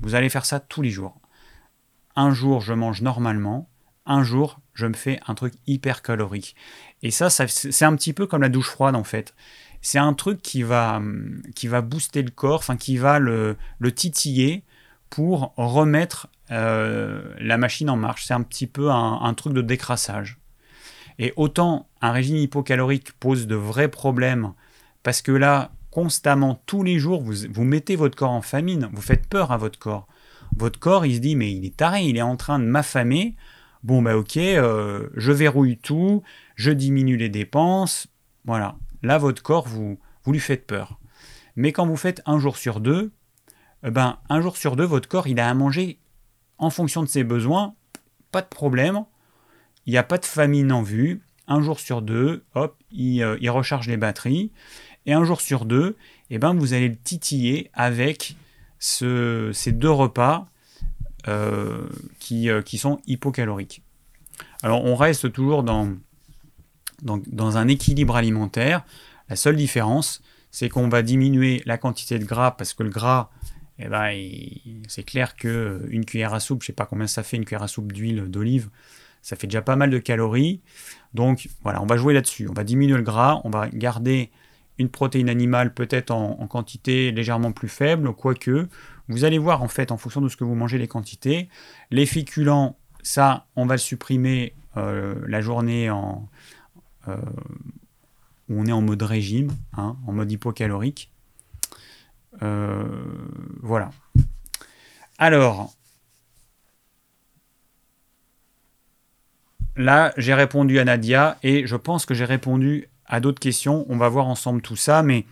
Vous allez faire ça tous les jours un jour je mange normalement, un jour je me fais un truc hyper calorique. Et ça, c'est un petit peu comme la douche froide en fait. C'est un truc qui va, qui va booster le corps, enfin qui va le, titiller pour remettre euh, la machine en marche. C'est un petit peu un, truc de décrassage. Et autant un régime hypocalorique pose de vrais problèmes, parce que là, constamment, tous les jours, vous mettez votre corps en famine, vous faites peur à votre corps votre corps, il se dit, mais il est taré, il est en train de m'affamer. Bon, bah ok, euh, je verrouille tout, je diminue les dépenses. Voilà. Là, votre corps, vous, vous lui faites peur. Mais quand vous faites un jour sur deux, eh ben, un jour sur deux, votre corps, il a à manger en fonction de ses besoins. Pas de problème. Il n'y a pas de famine en vue. Un jour sur deux, hop, il, euh, recharge les batteries. Et un jour sur deux, eh ben, vous allez le titiller avec ces deux repas euh, qui, euh, qui, sont hypocaloriques. Alors on reste toujours dans, dans, un équilibre alimentaire. La seule différence, c'est qu'on va diminuer la quantité de gras parce que le gras, eh ben, c'est clair qu'une cuillère à soupe, je ne sais pas combien ça fait, une cuillère à soupe d'huile d'olive, ça fait déjà pas mal de calories. Donc voilà, on va jouer là-dessus. On va diminuer le gras, on va garder une protéine animale peut-être en, quantité légèrement plus faible, quoique. Vous allez voir en fait en fonction de ce que vous mangez les quantités. Les féculents, ça, on va le supprimer euh, la journée en, euh, où on est en mode régime, hein, en mode hypocalorique. Euh, voilà. Alors, là, j'ai répondu à Nadia et je pense que j'ai répondu à d'autres questions. On va voir ensemble tout ça, mais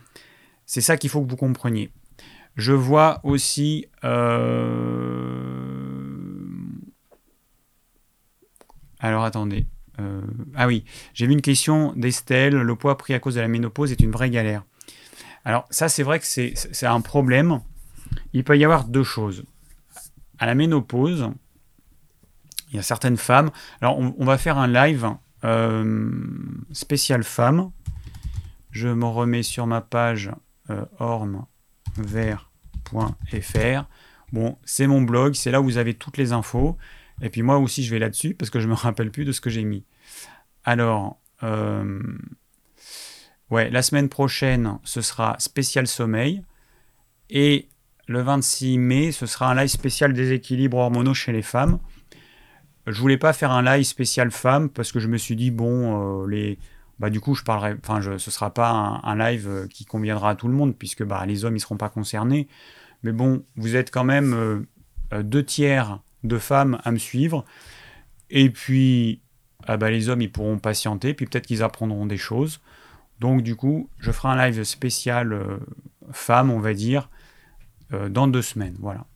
c'est ça qu'il faut que vous compreniez. Je vois aussi... Euh, alors attendez. Euh, ah oui, j'ai vu une question d'Estelle. Le poids pris à cause de la ménopause est une vraie galère. Alors ça, c'est vrai que c'est un problème. Il peut y avoir deux choses. À la ménopause, il y a certaines femmes. Alors on va faire un live euh, spécial femme. Je me remets sur ma page euh. Bon, c'est mon blog, c'est là où vous avez toutes les infos. Et puis moi aussi, je vais là-dessus parce que je me rappelle plus de ce que j'ai mis. Alors, euh, ouais, la semaine prochaine, ce sera spécial sommeil. Et le 26 mai, ce sera un live spécial déséquilibre hormonaux chez les femmes. Je voulais pas faire un live spécial femme parce que je me suis dit bon euh, les bah du coup je parlerai enfin je, ce sera pas un, live euh, qui conviendra à tout le monde puisque bah les hommes ils seront pas concernés. Mais bon vous êtes quand même euh, deux tiers de femmes à me suivre. Et puis ah bah, les hommes ils pourront patienter puis peut-être qu'ils apprendront des choses. Donc du coup je ferai un live spécial femme on va dire dans deux semaines. Voilà.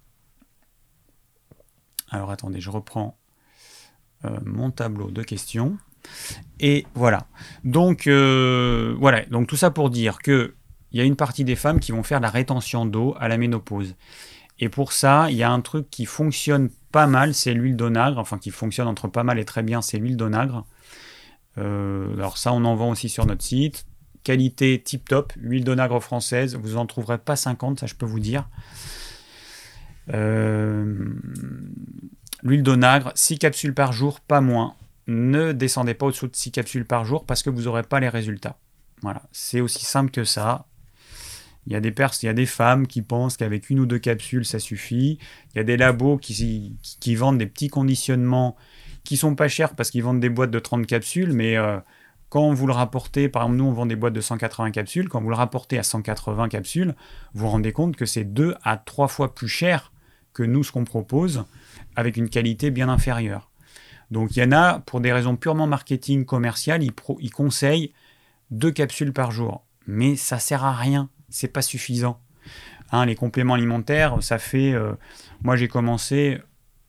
Alors attendez je reprends mon tableau de questions. Et voilà. Donc, euh, voilà. Donc, tout ça pour dire que il y a une partie des femmes qui vont faire la rétention d'eau à la ménopause. Et pour ça, il y a un truc qui fonctionne pas mal, c'est l'huile d'onagre. Enfin, qui fonctionne entre pas mal et très bien, c'est l'huile d'onagre. Euh, alors ça, on en vend aussi sur notre site. Qualité tip top, huile d'onagre française. Vous en trouverez pas 50, ça je peux vous dire. Euh, L'huile d'onagre, 6 capsules par jour, pas moins. Ne descendez pas au-dessous de 6 capsules par jour parce que vous n'aurez pas les résultats. Voilà, c'est aussi simple que ça. Il y, a des il y a des femmes qui pensent qu'avec une ou deux capsules, ça suffit. Il y a des labos qui, vendent des petits conditionnements qui sont pas chers parce qu'ils vendent des boîtes de 30 capsules, mais euh, quand vous le rapportez, par exemple, nous, on vend des boîtes de 180 capsules, quand vous le rapportez à 180 capsules, vous vous rendez compte que c'est deux à trois fois plus cher que nous, ce qu'on propose, avec une qualité bien inférieure. Donc il y en a, pour des raisons purement marketing, commerciales, ils, ils conseillent deux capsules par jour. Mais ça sert à rien c'est pas suffisant. Hein, les compléments alimentaires, ça fait. Euh, moi, j'ai commencé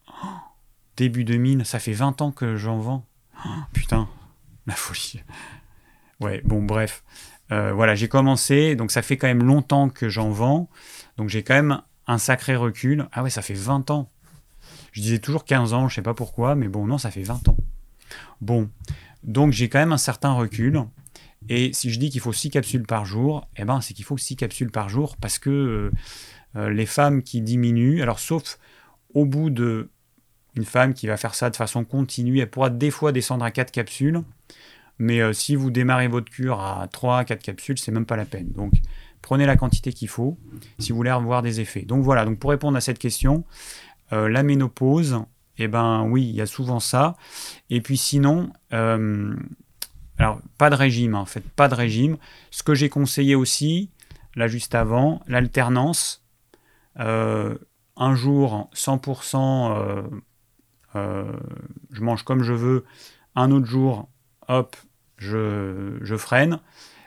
oh, début 2000, ça fait 20 ans que j'en vends. Oh, putain, la folie. Ouais, bon, bref. Euh, voilà, j'ai commencé, donc ça fait quand même longtemps que j'en vends. Donc j'ai quand même un sacré recul. Ah ouais, ça fait 20 ans. Je disais toujours 15 ans, je sais pas pourquoi, mais bon, non, ça fait 20 ans. Bon, donc j'ai quand même un certain recul. Et si je dis qu'il faut 6 capsules par jour, eh ben, c'est qu'il faut 6 capsules par jour parce que euh, euh, les femmes qui diminuent, alors sauf au bout de une femme qui va faire ça de façon continue, elle pourra des fois descendre à 4 capsules. Mais euh, si vous démarrez votre cure à 3 4 capsules, c'est même pas la peine. Donc prenez la quantité qu'il faut si vous voulez avoir des effets. Donc voilà, donc pour répondre à cette question, la ménopause, eh ben oui, il y a souvent ça. Et puis sinon, alors, pas de régime, en fait, pas de régime. Ce que j'ai conseillé aussi, là juste avant, l'alternance. Euh, un jour, 100%, euh, euh, je mange comme je veux. Un autre jour, hop, je, freine.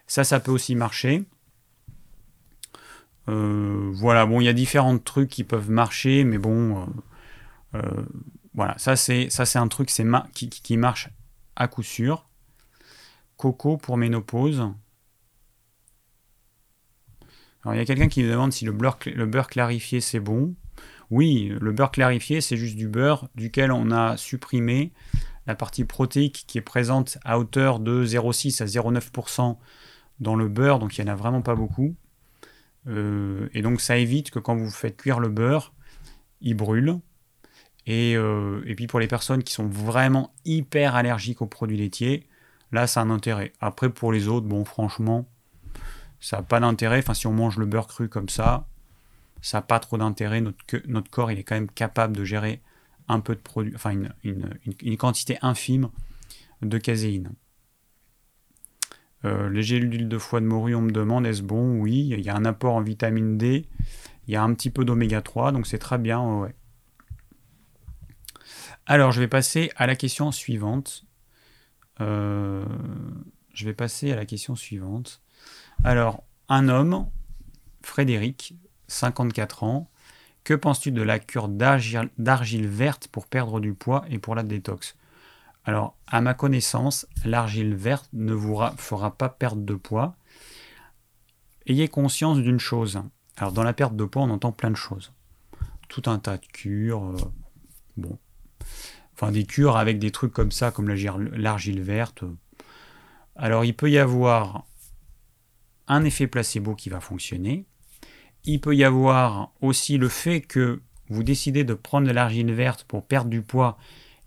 Ça, ça peut aussi marcher. Voilà, bon, il y a différents trucs qui peuvent marcher, mais bon, voilà, ça c'est ça c'est un truc qui, qui marche à coup sûr. Coco pour ménopause. Alors, il y a quelqu'un qui me demande si le beurre, le beurre clarifié c'est bon. Oui, le beurre clarifié c'est juste du beurre duquel on a supprimé la partie protéique qui est présente à hauteur de 0,6 à 0,9% dans le beurre, donc il n'y en a vraiment pas beaucoup. Euh, et donc ça évite que quand vous faites cuire le beurre, il brûle. Et, euh, et, puis pour les personnes qui sont vraiment hyper allergiques aux produits laitiers, Là, ça a un intérêt. Après, pour les autres, bon, franchement, ça n'a pas d'intérêt. Enfin, si on mange le beurre cru comme ça, ça n'a pas trop d'intérêt. Notre, notre corps, il est quand même capable de gérer un peu de produit, enfin, une, quantité infime de caséine. Euh, les gélules d'huile de foie de morue, on me demande, est-ce bon? Oui, il y a un apport en vitamine D, il y a un petit peu d'oméga 3, donc c'est très bien. Alors, je vais passer à la question suivante. Euh, je vais passer à la question suivante. Alors, un homme, Frédéric, 54 ans, que penses-tu de la cure d'argile verte pour perdre du poids et pour la détox? Alors, à ma connaissance, l'argile verte ne vous fera pas perdre de poids. Ayez conscience d'une chose. Alors, dans la perte de poids, on entend plein de choses. Tout un tas de cures. Euh, bon, enfin des cures avec des trucs comme ça, comme l'argile verte. Alors il peut y avoir un effet placebo qui va fonctionner. Il peut y avoir aussi le fait que vous décidez de prendre de l'argile verte pour perdre du poids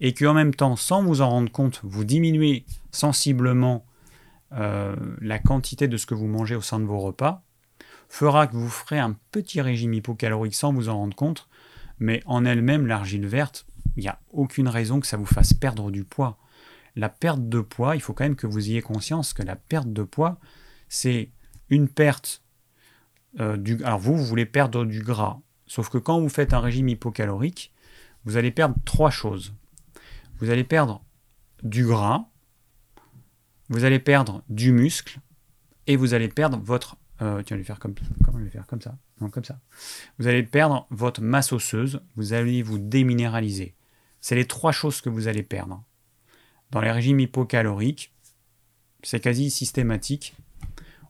et qu'en même temps, sans vous en rendre compte, vous diminuez sensiblement euh, la quantité de ce que vous mangez au sein de vos repas, fera que vous ferez un petit régime hypocalorique sans vous en rendre compte, mais en elle-même, l'argile verte, il n'y a aucune raison que ça vous fasse perdre du poids. La perte de poids, il faut quand même que vous ayez conscience que la perte de poids, c'est une perte euh, du... Alors vous, vous voulez perdre du gras. Sauf que quand vous faites un régime hypocalorique, vous allez perdre trois choses. Vous allez perdre du gras, vous allez perdre du muscle, et vous allez perdre votre... Euh, tu vas le faire comme, ça Non, comme ça. Vous allez perdre votre masse osseuse, vous allez vous déminéraliser. C'est les trois choses que vous allez perdre. Dans les régimes hypocaloriques, c'est quasi systématique.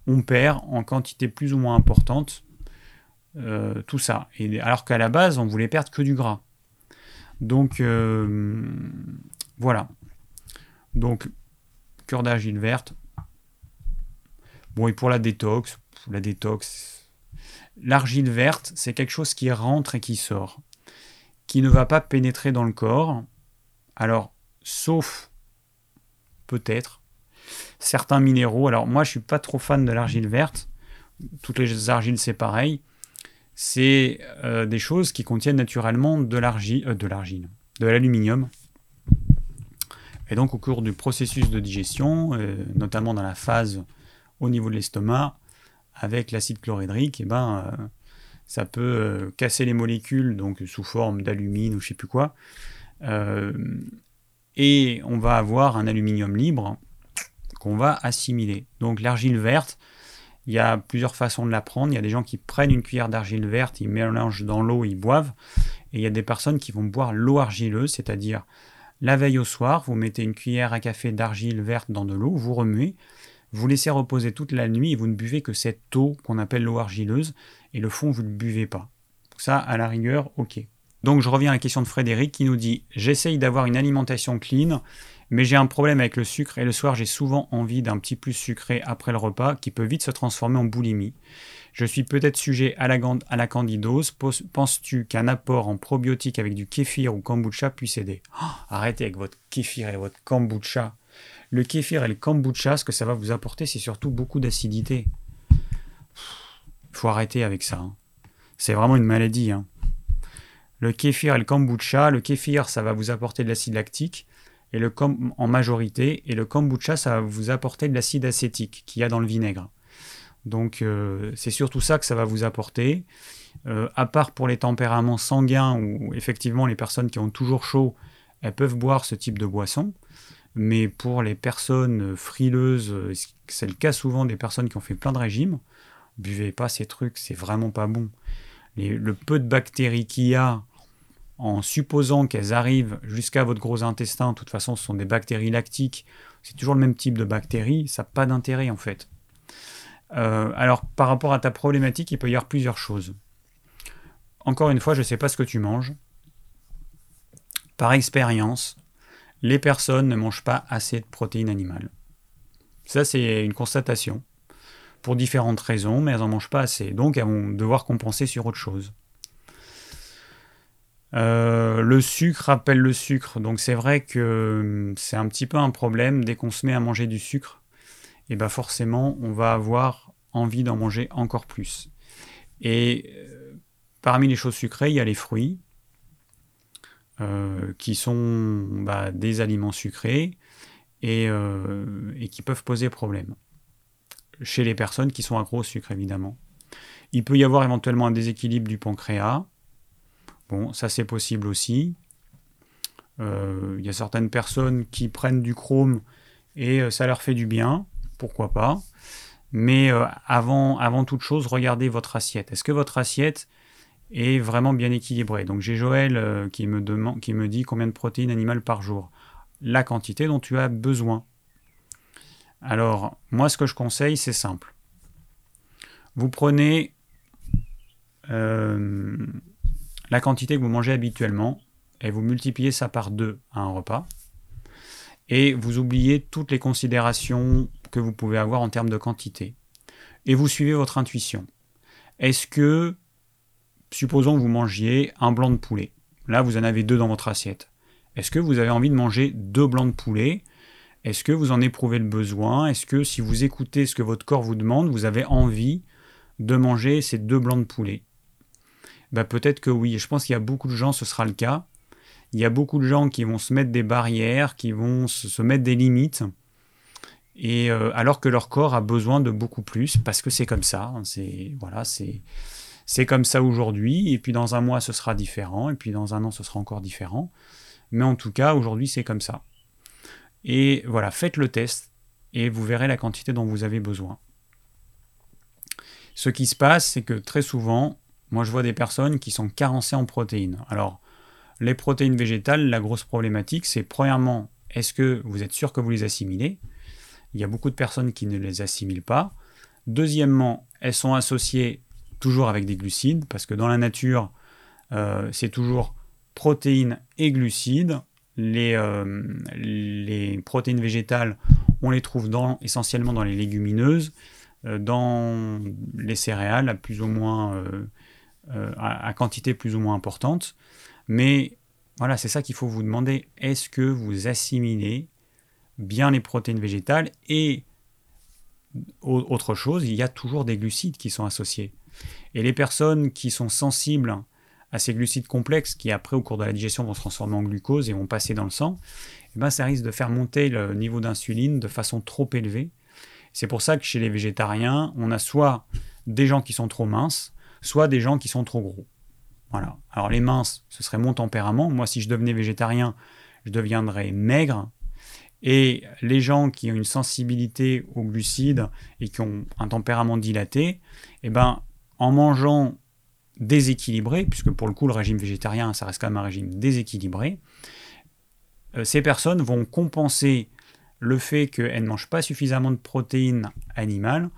On perd en quantité plus ou moins importante euh, tout ça. Alors qu'à la base, on voulait perdre que du gras. Donc euh, voilà. Donc, cure d'argile verte. Bon, et pour la détox, la détox, l'argile verte, c'est quelque chose qui rentre et qui sort qui ne va pas pénétrer dans le corps. Alors, sauf peut-être certains minéraux. Alors moi, je suis pas trop fan de l'argile verte. Toutes les argiles, c'est pareil. C'est euh, des choses qui contiennent naturellement de l'argile, de l'argile, de l'aluminium. Et donc au cours du processus de digestion, notamment dans la phase au niveau de l'estomac, avec l'acide chlorhydrique, eh ben, ça peut casser les molécules donc sous forme d'alumine ou je sais plus quoi. et on va avoir un aluminium libre qu'on va assimiler. Donc l'argile verte, il y a plusieurs façons de la prendre. Il y a des gens qui prennent une cuillère d'argile verte, ils mélangent dans l'eau, ils boivent. Et il y a des personnes qui vont boire l'eau argileuse, c'est-à-dire la veille au soir, vous mettez une cuillère à café d'argile verte dans de l'eau, vous remuez, vous laissez reposer toute la nuit et vous ne buvez que cette eau qu'on appelle l'eau argileuse, et le fond, vous ne buvez pas. Ça, à la rigueur, ok. Donc je reviens à la question de Frédéric qui nous dit J'essaye d'avoir une alimentation clean, mais j'ai un problème avec le sucre et le soir j'ai souvent envie d'un petit plus sucré après le repas qui peut vite se transformer en boulimie. Je suis peut-être sujet à la, à la candidose. Penses-tu qu'un apport en probiotiques avec du kéfir ou kombucha puisse aider? Oh, Arrêtez avec votre kéfir et votre kombucha. Le kéfir et le kombucha, ce que ça va vous apporter, c'est surtout beaucoup d'acidité. Il faut arrêter avec ça. Hein. C'est vraiment une maladie. Hein. Le kéfir et le kombucha, le kéfir, ça va vous apporter de l'acide lactique et le en majorité, et le kombucha, ça va vous apporter de l'acide acétique qu'il y a dans le vinaigre. Donc euh, c'est surtout ça que ça va vous apporter. Euh, à part pour les tempéraments sanguins, où effectivement les personnes qui ont toujours chaud, elles peuvent boire ce type de boisson. Mais pour les personnes frileuses, c'est le cas souvent des personnes qui ont fait plein de régimes, buvez pas ces trucs, c'est vraiment pas bon. le peu de bactéries qu'il y a, en supposant qu'elles arrivent jusqu'à votre gros intestin, de toute façon ce sont des bactéries lactiques, c'est toujours le même type de bactéries, ça n'a pas d'intérêt en fait. Euh, alors par rapport à ta problématique, il peut y avoir plusieurs choses. Encore une fois, je ne sais pas ce que tu manges. Par expérience, les personnes ne mangent pas assez de protéines animales. Ça, c'est une constatation. Pour différentes raisons, mais elles n'en mangent pas assez. Donc, elles vont devoir compenser sur autre chose. Euh, le sucre appelle le sucre. Donc, c'est vrai que hum, c'est un petit peu un problème. Dès qu'on se met à manger du sucre, et eh ben forcément, on va avoir envie d'en manger encore plus. Et euh, parmi les choses sucrées, il y a les fruits. Euh, qui sont bah, des aliments sucrés et, qui peuvent poser problème chez les personnes qui sont accro au sucre, évidemment. Il peut y avoir éventuellement un déséquilibre du pancréas. Bon, ça c'est possible aussi. Euh, il y a certaines personnes qui prennent du chrome et ça leur fait du bien, pourquoi pas. Mais avant, avant toute chose, regardez votre assiette. Est-ce que votre assiette est vraiment bien équilibré. Donc j'ai Joël euh, qui, me demande, qui me dit combien de protéines animales par jour. La quantité dont tu as besoin. Alors, moi ce que je conseille, c'est simple. Vous prenez euh, la quantité que vous mangez habituellement et vous multipliez ça par deux à un repas. Et vous oubliez toutes les considérations que vous pouvez avoir en termes de quantité. Et vous suivez votre intuition. Est-ce que supposons que vous mangiez un blanc de poulet. Là, vous en avez deux dans votre assiette. Est-ce que vous avez envie de manger deux blancs de poulet? Est-ce que vous en éprouvez le besoin? Est-ce que si vous écoutez ce que votre corps vous demande, vous avez envie de manger ces deux blancs de poulet? Ben, Peut-être que oui. Je pense qu'il y a beaucoup de gens, ce sera le cas. Il y a beaucoup de gens qui vont se mettre des barrières, qui vont se mettre des limites. Et euh, alors que leur corps a besoin de beaucoup plus, parce que c'est comme ça. Hein, c'est voilà, c'est comme ça aujourd'hui, et puis dans un mois ce sera différent, et puis dans un an ce sera encore différent. Mais en tout cas, aujourd'hui c'est comme ça. Et voilà, faites le test, et vous verrez la quantité dont vous avez besoin. Ce qui se passe, c'est que très souvent, moi je vois des personnes qui sont carencées en protéines. Alors, les protéines végétales, la grosse problématique, c'est premièrement, est-ce que vous êtes sûr que vous les assimilez? Il y a beaucoup de personnes qui ne les assimilent pas. Deuxièmement, elles sont associées toujours avec des glucides, parce que dans la nature, euh, c'est toujours protéines et glucides. Les, euh, les, protéines végétales, on les trouve dans, essentiellement dans les légumineuses, euh, dans les céréales à plus ou moins à, quantité plus ou moins importante. Mais voilà, c'est ça qu'il faut vous demander. Est-ce que vous assimilez bien les protéines végétales et autre chose, il y a toujours des glucides qui sont associés. Et les personnes qui sont sensibles à ces glucides complexes, qui après au cours de la digestion vont se transformer en glucose et vont passer dans le sang, eh ben, ça risque de faire monter le niveau d'insuline de façon trop élevée. C'est pour ça que chez les végétariens, on a soit des gens qui sont trop minces, soit des gens qui sont trop gros. Voilà. Alors les minces, ce serait mon tempérament. Moi, si je devenais végétarien, je deviendrais maigre. Et les gens qui ont une sensibilité aux glucides et qui ont un tempérament dilaté, eh ben, en mangeant déséquilibré, puisque pour le coup, le régime végétarien, ça reste quand même un régime déséquilibré, euh, ces personnes vont compenser le fait qu'elles ne mangent pas suffisamment de protéines animales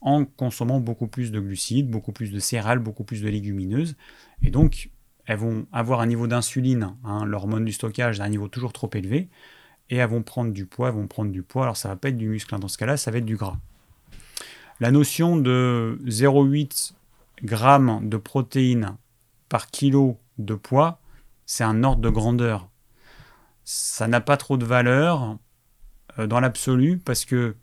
en consommant beaucoup plus de glucides, beaucoup plus de céréales, beaucoup plus de légumineuses. Et donc, elles vont avoir un niveau d'insuline, hein, l'hormone du stockage, à un niveau toujours trop élevé, et elles vont prendre du poids, elles vont prendre du poids. Alors, ça va pas être du muscle, hein. dans ce cas-là, ça va être du gras. La notion de 0,8 g de protéines par kilo de poids, c'est un ordre de grandeur. Ça n'a pas trop de valeur euh, dans l'absolu parce que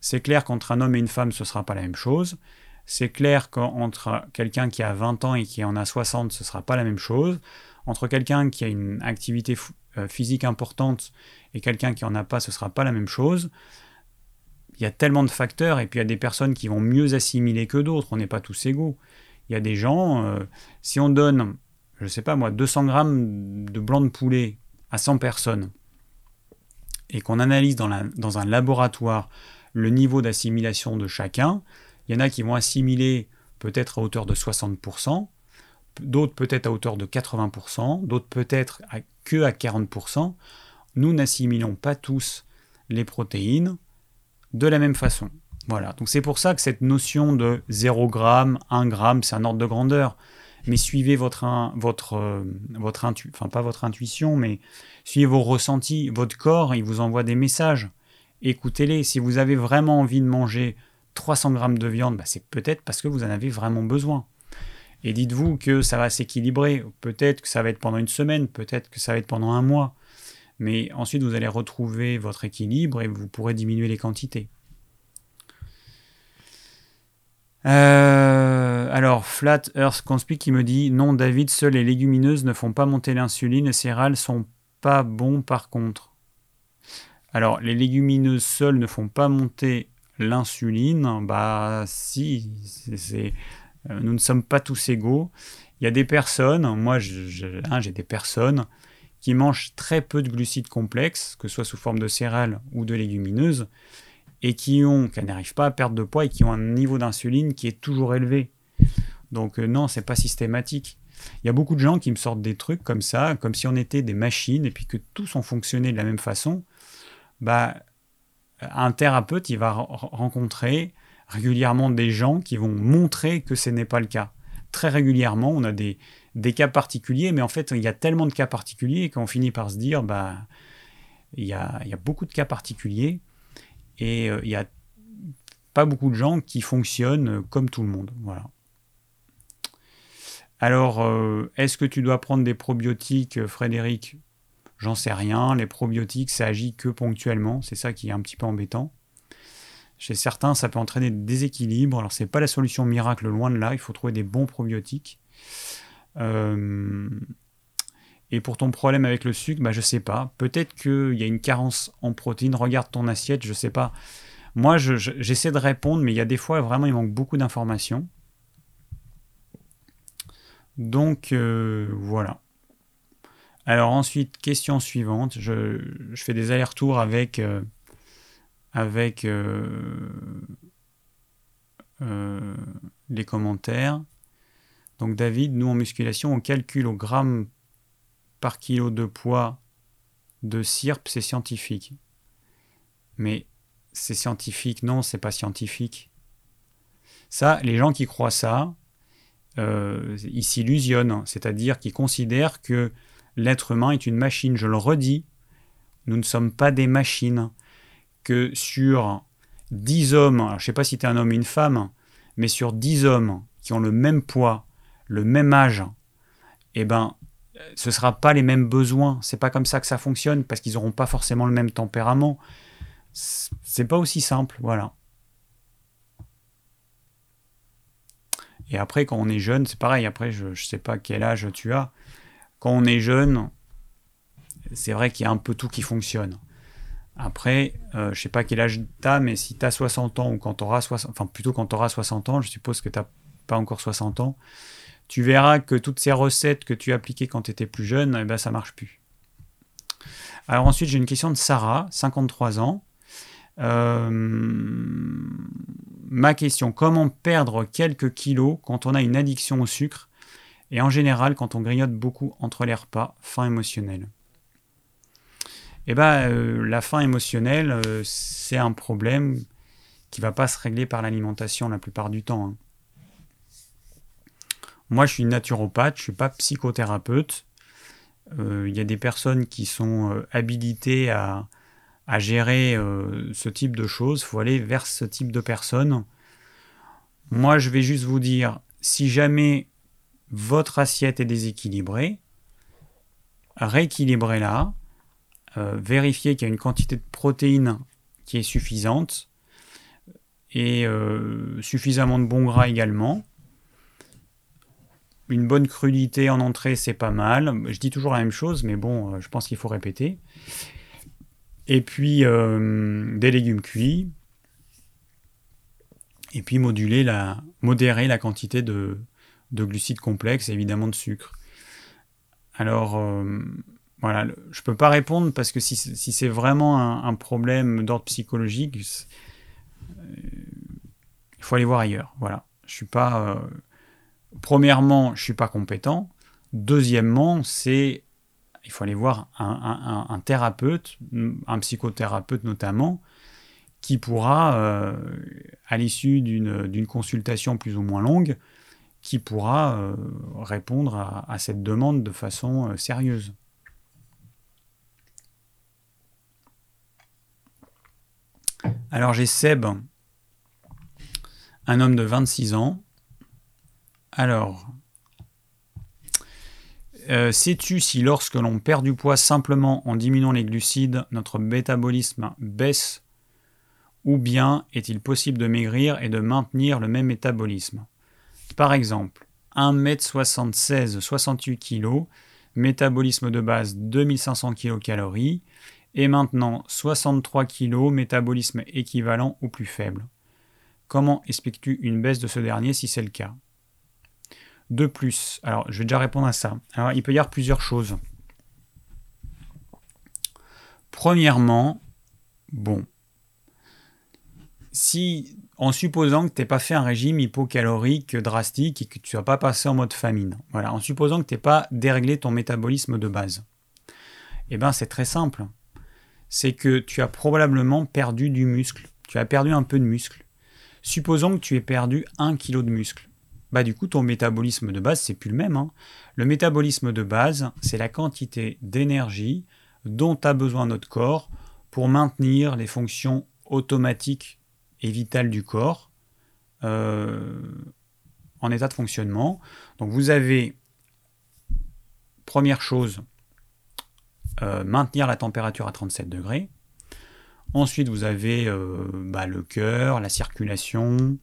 c'est clair qu'entre un homme et une femme, ce ne sera pas la même chose. C'est clair qu'entre quelqu'un qui a 20 ans et qui en a 60, ce ne sera pas la même chose. Entre quelqu'un qui a une activité euh, physique importante et quelqu'un qui n'en a pas, ce ne sera pas la même chose. Il y a tellement de facteurs et puis il y a des personnes qui vont mieux assimiler que d'autres. On n'est pas tous égaux. Il y a des gens, euh, si on donne, je ne sais pas moi, 200 grammes de blanc de poulet à 100 personnes et qu'on analyse dans un laboratoire le niveau d'assimilation de chacun. Il y en a qui vont assimiler peut-être à hauteur de 60%, d'autres peut-être à hauteur de 80%, d'autres peut-être que à 40%. Nous n'assimilons pas tous les protéines de la même façon. Voilà, donc c'est pour ça que cette notion de 0 g, 1 g, c'est un ordre de grandeur. Mais suivez votre, euh, pas votre intuition, mais suivez vos ressentis. Votre corps, il vous envoie des messages écoutez-les. Si vous avez vraiment envie de manger 300 grammes de viande, bah, c'est peut-être parce que vous en avez vraiment besoin. Et dites-vous que ça va s'équilibrer. Peut-être que ça va être pendant une semaine, peut-être que ça va être pendant un mois. Mais ensuite, vous allez retrouver votre équilibre et vous pourrez diminuer les quantités. Euh, alors, Flat Earth Conspic qui me dit Non, David, seules les légumineuses ne font pas monter l'insuline, les céréales sont pas bons par contre. Alors, les légumineuses seules ne font pas monter l'insuline. Bah, si, euh, nous ne sommes pas tous égaux. Il y a des personnes, moi hein, j'ai des personnes qui mangent très peu de glucides complexes, que ce soit sous forme de céréales ou de légumineuses, et qui ont, qui n'arrivent pas à perdre de poids et qui ont un niveau d'insuline qui est toujours élevé. Donc euh, non, c'est pas systématique. Il y a beaucoup de gens qui me sortent des trucs comme ça, comme si on était des machines et puis que tous ont fonctionné de la même façon bah, un thérapeute, il va rencontrer régulièrement des gens qui vont montrer que ce n'est pas le cas. Très régulièrement, on a des, cas particuliers, mais en fait, il y a tellement de cas particuliers qu'on finit par se dire, bah, il y a, beaucoup de cas particuliers et euh, il n'y a pas beaucoup de gens qui fonctionnent comme tout le monde. Alors, euh, est-ce que tu dois prendre des probiotiques, Frédéric? J'en sais rien. Les probiotiques, ça agit que ponctuellement. C'est ça qui est un petit peu embêtant. Chez certains, ça peut entraîner des déséquilibres. Alors, c'est pas la solution miracle, loin de là. Il faut trouver des bons probiotiques. Euh, et pour ton problème avec le sucre, bah, je sais pas. Peut-être qu'il y a une carence en protéines. Regarde ton assiette, je sais pas. Moi, j'essaie de répondre, mais il y a des fois, vraiment, il manque beaucoup d'informations. Donc, euh, voilà. Alors ensuite, question suivante. Je, fais des allers-retours avec, euh, euh, euh, les commentaires. Donc David, nous en musculation, on calcule au gramme par kilo de poids de CIRP, c'est scientifique. Mais c'est scientifique, non, c'est pas scientifique. Ça, les gens qui croient ça, ils s'illusionnent, c'est-à-dire qu'ils considèrent que l'être humain est une machine. Je le redis, nous ne sommes pas des machines. Que sur 10 hommes, je ne sais pas si tu es un homme ou une femme, mais sur 10 hommes qui ont le même poids, le même âge, eh ben, ce sera pas les mêmes besoins. C'est pas comme ça que ça fonctionne parce qu'ils n'auront pas forcément le même tempérament. C'est pas aussi simple, voilà. Et après, quand on est jeune, c'est pareil. Après, je ne sais pas quel âge tu as. Quand on est jeune, c'est vrai qu'il y a un peu tout qui fonctionne. Après, euh, je sais pas quel âge tu as, mais si tu as 60 ans ou quand tu auras 60, enfin plutôt quand tu auras 60 ans, je suppose que tu n'as pas encore 60 ans, tu verras que toutes ces recettes que tu appliquais quand tu étais plus jeune, eh ben, ça marche plus. Alors ensuite, j'ai une question de Sarah, 53 ans. Euh, ma question, comment perdre quelques kilos quand on a une addiction au sucre et en général quand on grignote beaucoup entre les repas, faim émotionnelle Eh bien, la faim émotionnelle, euh, c'est un problème qui va pas se régler par l'alimentation la plupart du temps. Hein. Moi, je suis naturopathe, je suis pas psychothérapeute. Euh, il y a des personnes qui sont euh, habilitées à, gérer euh, ce type de choses. Il faut aller vers ce type de personnes. Moi, je vais juste vous dire, si jamais votre assiette est déséquilibrée, rééquilibrez-la, vérifiez qu'il y a une quantité de protéines qui est suffisante et suffisamment de bons gras également une bonne crudité en entrée, c'est pas mal. Je dis toujours la même chose, mais bon, euh, je pense qu'il faut répéter. Et puis euh, des légumes cuits. Et puis moduler modérer la quantité de, glucides complexes et évidemment de sucre. Alors, euh, voilà, je ne peux pas répondre parce que si, c'est vraiment un, problème d'ordre psychologique, il faut aller voir ailleurs. Voilà, je suis pas premièrement, je suis pas compétent. Deuxièmement, c'est il faut aller voir un, thérapeute, un psychothérapeute notamment, qui pourra, euh, à l'issue d'une consultation plus ou moins longue, qui pourra euh, répondre à, cette demande de façon euh, sérieuse. Alors j'ai Seb, un homme de 26 ans, alors, euh, sais-tu si lorsque l'on perd du poids simplement en diminuant les glucides, notre métabolisme baisse ou bien est-il possible de maigrir et de maintenir le même métabolisme? Par exemple, 1m76, 68 kg, métabolisme de base 2500 kcal, et maintenant 63 kg, métabolisme équivalent ou plus faible. Comment expliques-tu une baisse de ce dernier si c'est le cas? De plus Alors, je vais déjà répondre à ça. Alors, il peut y avoir plusieurs choses. Premièrement, bon, si en supposant que tu n'aies pas fait un régime hypocalorique drastique et que tu n'as pas passé en mode famine, voilà, en supposant que tu n'aies pas déréglé ton métabolisme de base, eh bien c'est très simple. C'est que tu as probablement perdu du muscle. Tu as perdu un peu de muscle. Supposons que tu aies perdu un kilo de muscle bah du coup ton métabolisme de base c'est plus le même. Hein. Le métabolisme de base c'est la quantité d'énergie dont a besoin notre corps pour maintenir les fonctions automatiques et vitales du corps euh, en état de fonctionnement. Donc vous avez première chose euh, maintenir la température à 37 degrés. Ensuite, vous avez euh, bah, le cœur, la circulation,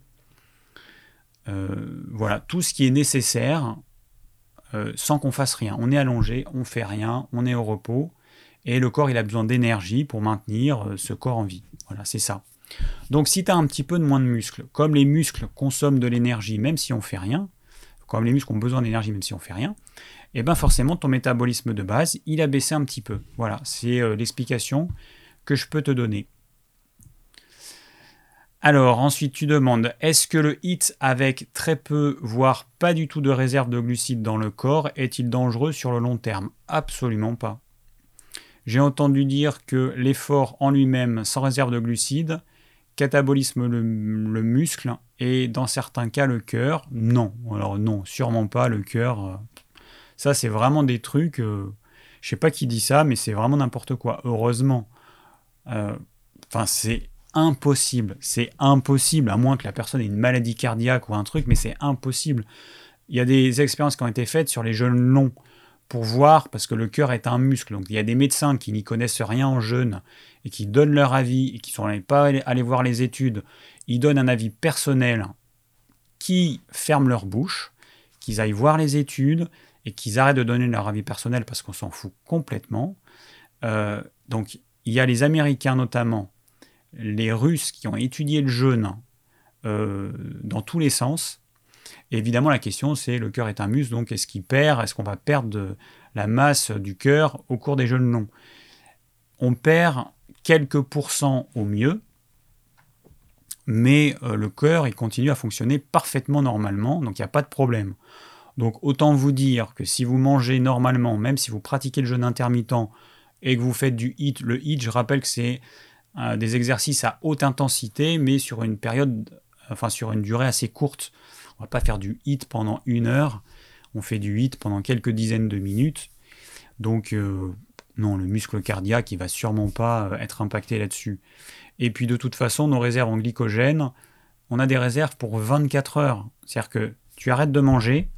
voilà, tout ce qui est nécessaire sans qu'on fasse rien. On est allongé, on fait rien, on est au repos, et le corps il a besoin d'énergie pour maintenir ce corps en vie. Voilà, c'est ça. Donc si tu as un petit peu de moins de muscles, comme les muscles consomment de l'énergie même si on fait rien, comme les muscles ont besoin d'énergie même si on fait rien, et eh bien forcément ton métabolisme de base, il a baissé un petit peu. Voilà, c'est l'explication que je peux te donner. Alors ensuite tu demandes est-ce que le HIT avec très peu voire pas du tout de réserve de glucides dans le corps est-il dangereux sur le long terme? Absolument pas. J'ai entendu dire que l'effort en lui-même sans réserve de glucides catabolisme le, muscle et dans certains cas le cœur. Non, alors non, sûrement pas le cœur. Euh, ça c'est vraiment des trucs, euh, je sais pas qui dit ça, mais c'est vraiment n'importe quoi. Heureusement. Euh, enfin c'est impossible. C'est impossible, à moins que la personne ait une maladie cardiaque ou un truc, mais c'est impossible. Il y a des expériences qui ont été faites sur les jeunes longs pour voir, parce que le cœur est un muscle. Donc il y a des médecins qui n'y connaissent rien en jeûne et qui donnent leur avis et qui sont pas allés voir les études. Ils donnent un avis personnel qui ferment leur bouche, qu'ils aillent voir les études et qu'ils arrêtent de donner leur avis personnel parce qu'on s'en fout complètement. Euh, donc il y a les Américains notamment, les Russes qui ont étudié le jeûne euh, dans tous les sens évidemment, la question, c'est le cœur est un muscle, donc est-ce qu'il perd Est-ce qu'on va perdre de la masse du cœur au cours des jeûnes longs? On perd quelques pourcents au mieux, mais euh, le cœur, il continue à fonctionner parfaitement normalement, donc il n'y a pas de problème. Donc autant vous dire que si vous mangez normalement, même si vous pratiquez le jeûne intermittent et que vous faites du HIT, le HIT, je rappelle que c'est euh, des exercices à haute intensité, mais sur une période, enfin sur une durée assez courte. On va pas faire du hit pendant une heure. On fait du hit pendant quelques dizaines de minutes. Donc, euh, non, le muscle cardiaque, il va sûrement pas euh, être impacté là-dessus. Et puis, de toute façon, nos réserves en glycogène, on a des réserves pour 24 heures. C'est-à-dire que tu arrêtes de manger,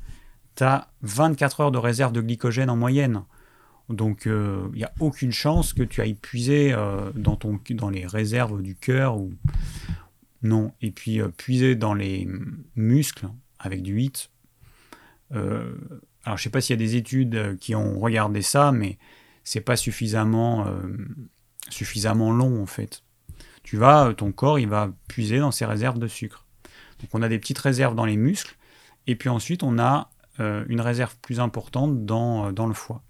tu as 24 heures de réserve de glycogène en moyenne. Donc, il euh, n'y a aucune chance que tu ailles puiser dans, ton, dans les réserves du cœur ou, non. Et puis euh, puiser dans les muscles avec du HIT. Euh, alors je ne sais pas s'il y a des études euh, qui ont regardé ça, mais c'est pas suffisamment, suffisamment long en fait. Tu vas, ton corps, il va puiser dans ses réserves de sucre. Donc on a des petites réserves dans les muscles, et puis ensuite on a une réserve plus importante dans, dans le foie.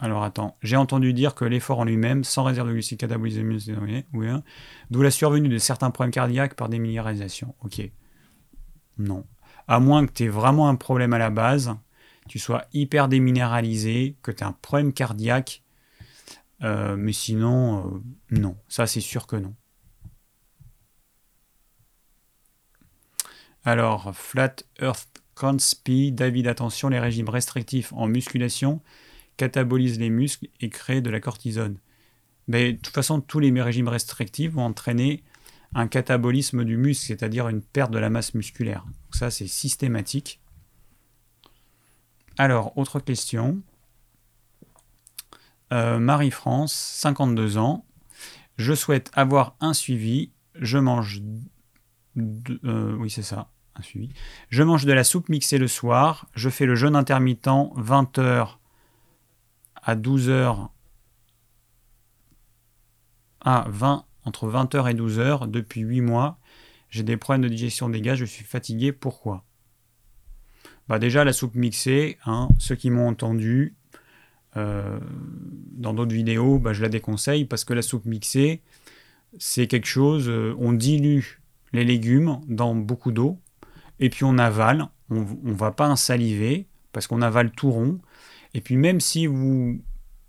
Alors attends, j'ai entendu dire que l'effort en lui-même, sans réserve de glucides catabolisés, oui, d'où la survenue de certains problèmes cardiaques par des minéralisations. Ok. Non. À moins que tu aies vraiment un problème à la base, tu sois hyper déminéralisé, que tu aies un problème cardiaque, euh, mais sinon, euh, non. Ça, c'est sûr que non. Alors, Flat Earth Conspi, David, attention, les régimes restrictifs en musculation catabolise les muscles et crée de la cortisone. Mais de toute façon, tous les régimes restrictifs vont entraîner un catabolisme du muscle, c'est-à-dire une perte de la masse musculaire. Donc ça, c'est systématique. Alors, autre question. Euh, Marie-France, 52 ans. Je souhaite avoir un suivi. Je mange... Euh, oui, c'est ça, un suivi. Je mange de la soupe mixée le soir. Je fais le jeûne intermittent 20 heures à 12 heures à 20, entre 20h et 12h depuis 8 mois. J'ai des problèmes de digestion des gaz, je suis fatigué. Pourquoi? Bah Déjà, la soupe mixée, hein, ceux qui m'ont entendu euh, dans d'autres vidéos, bah, je la déconseille parce que la soupe mixée, c'est quelque chose, euh, on dilue les légumes dans beaucoup d'eau et puis on avale. On ne va pas insaliver parce qu'on avale tout rond. Et puis même si vous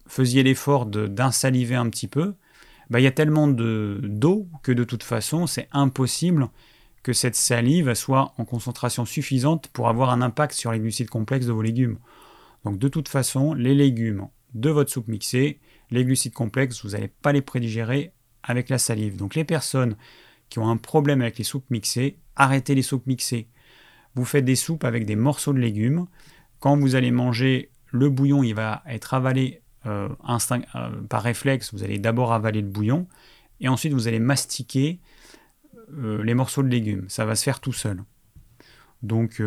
faisiez l'effort d'insaliver un petit peu, bah, il y a tellement d'eau que de toute façon, c'est impossible que cette salive soit en concentration suffisante pour avoir un impact sur les glucides complexes de vos légumes. Donc de toute façon, les légumes de votre soupe mixée, les glucides complexes, vous n'allez pas les prédigérer avec la salive. Donc les personnes qui ont un problème avec les soupes mixées, arrêtez les soupes mixées. Vous faites des soupes avec des morceaux de légumes. Quand vous allez manger le bouillon, il va être avalé euh, instinct, euh, par réflexe. Vous allez d'abord avaler le bouillon et ensuite vous allez mastiquer euh, les morceaux de légumes. Ça va se faire tout seul. Donc,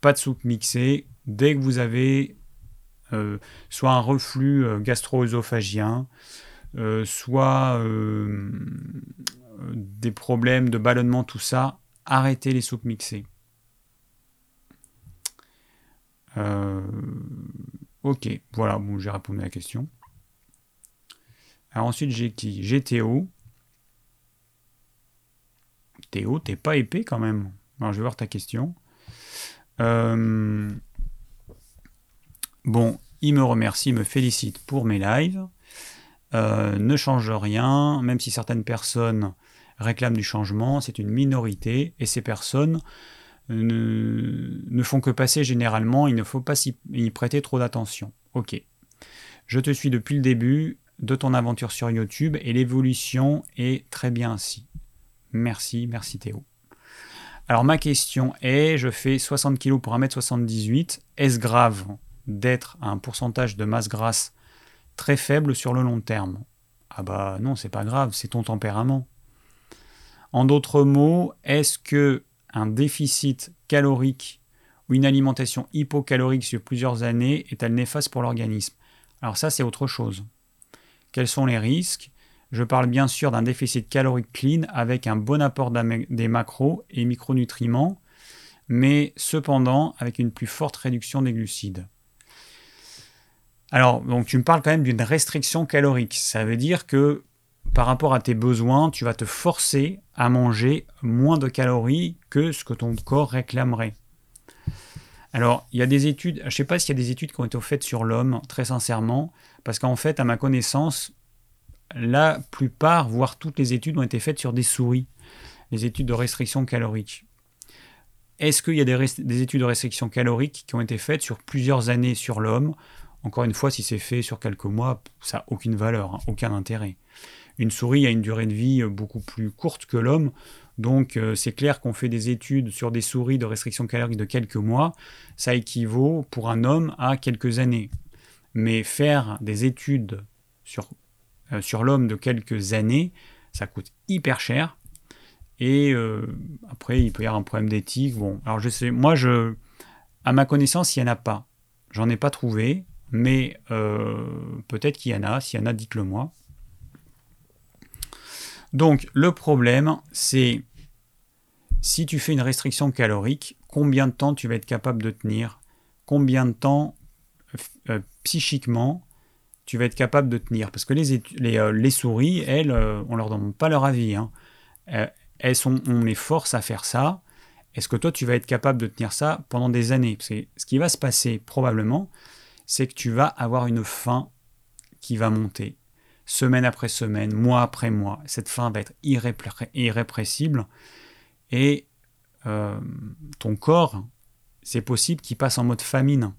pas de soupe mixée. Dès que vous avez soit un reflux gastro-œsophagien, soit des problèmes de ballonnement, tout ça, arrêtez les soupes mixées. Ok, voilà, bon, j'ai répondu à la question. Alors ensuite, j'ai qui? J'ai Théo. Théo, t'es pas épais quand même. Alors, je vais voir ta question. Euh, bon, il me remercie, me félicite pour mes lives. Euh, ne change rien, même si certaines personnes réclament du changement, c'est une minorité, et ces personnes ne, font que passer généralement, il ne faut pas y prêter trop d'attention. Ok. Je te suis depuis le début de ton aventure sur YouTube et l'évolution est très bien ainsi. Merci, merci Théo. Alors ma question est, je fais 60 kg pour 1m78, est-ce grave d'être à un pourcentage de masse grasse très faible sur le long terme? Ah bah non, c'est pas grave, c'est ton tempérament. En d'autres mots, est-ce que un déficit calorique ou une alimentation hypocalorique sur plusieurs années est-elle néfaste pour l'organisme Alors ça, c'est autre chose. Quels sont les risques? Je parle bien sûr d'un déficit calorique clean avec un bon apport des macros et micronutriments, mais cependant avec une plus forte réduction des glucides. Alors, donc tu me parles quand même d'une restriction calorique. Ça veut dire que par rapport à tes besoins, tu vas te forcer à manger moins de calories que ce que ton corps réclamerait. Alors, il y a des études, je ne sais pas s'il y a des études qui ont été faites sur l'homme, très sincèrement, parce qu'en fait, à ma connaissance, la plupart, voire toutes les études ont été faites sur des souris, les études de restriction calorique. Est-ce qu'il y a des, des, études de restriction calorique qui ont été faites sur plusieurs années sur l'homme? Encore une fois, si c'est fait sur quelques mois, ça n'a aucune valeur, hein, aucun intérêt. Une souris a une durée de vie beaucoup plus courte que l'homme, donc euh, c'est clair qu'on fait des études sur des souris de restriction calorique de quelques mois, ça équivaut pour un homme à quelques années. Mais faire des études sur, euh, l'homme de quelques années, ça coûte hyper cher. Et euh, après, il peut y avoir un problème d'éthique. Bon, alors je sais, moi, je, à ma connaissance, il n'y en a pas. J'en ai pas trouvé, mais peut-être qu'il y en a. S'il y en a, dites-le moi. Donc le problème, c'est si tu fais une restriction calorique, combien de temps tu vas être capable de tenir? Combien de temps euh, psychiquement tu vas être capable de tenir? Parce que les, euh, souris, elles, euh, on leur demande pas leur avis. Hein. elles sont, on les force à faire ça. Est-ce que toi, tu vas être capable de tenir ça pendant des années? Ce qui va se passer probablement, c'est que tu vas avoir une faim qui va monter semaine après semaine, mois après mois. Cette faim va être irrépressible et euh, ton corps, c'est possible qu'il passe en mode famine.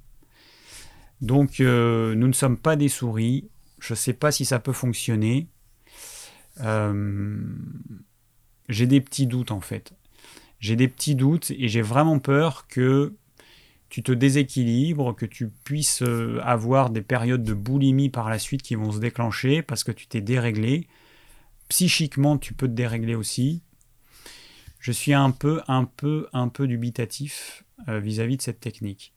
Donc euh, nous ne sommes pas des souris. Je ne sais pas si ça peut fonctionner. Euh, j'ai des petits doutes en fait. J'ai des petits doutes et j'ai vraiment peur que tu te déséquilibres, que tu puisses euh, avoir des périodes de boulimie par la suite qui vont se déclencher parce que tu t'es déréglé. Psychiquement, tu peux te dérégler aussi. Je suis un peu, un peu, un peu dubitatif euh, vis-à-vis de cette technique.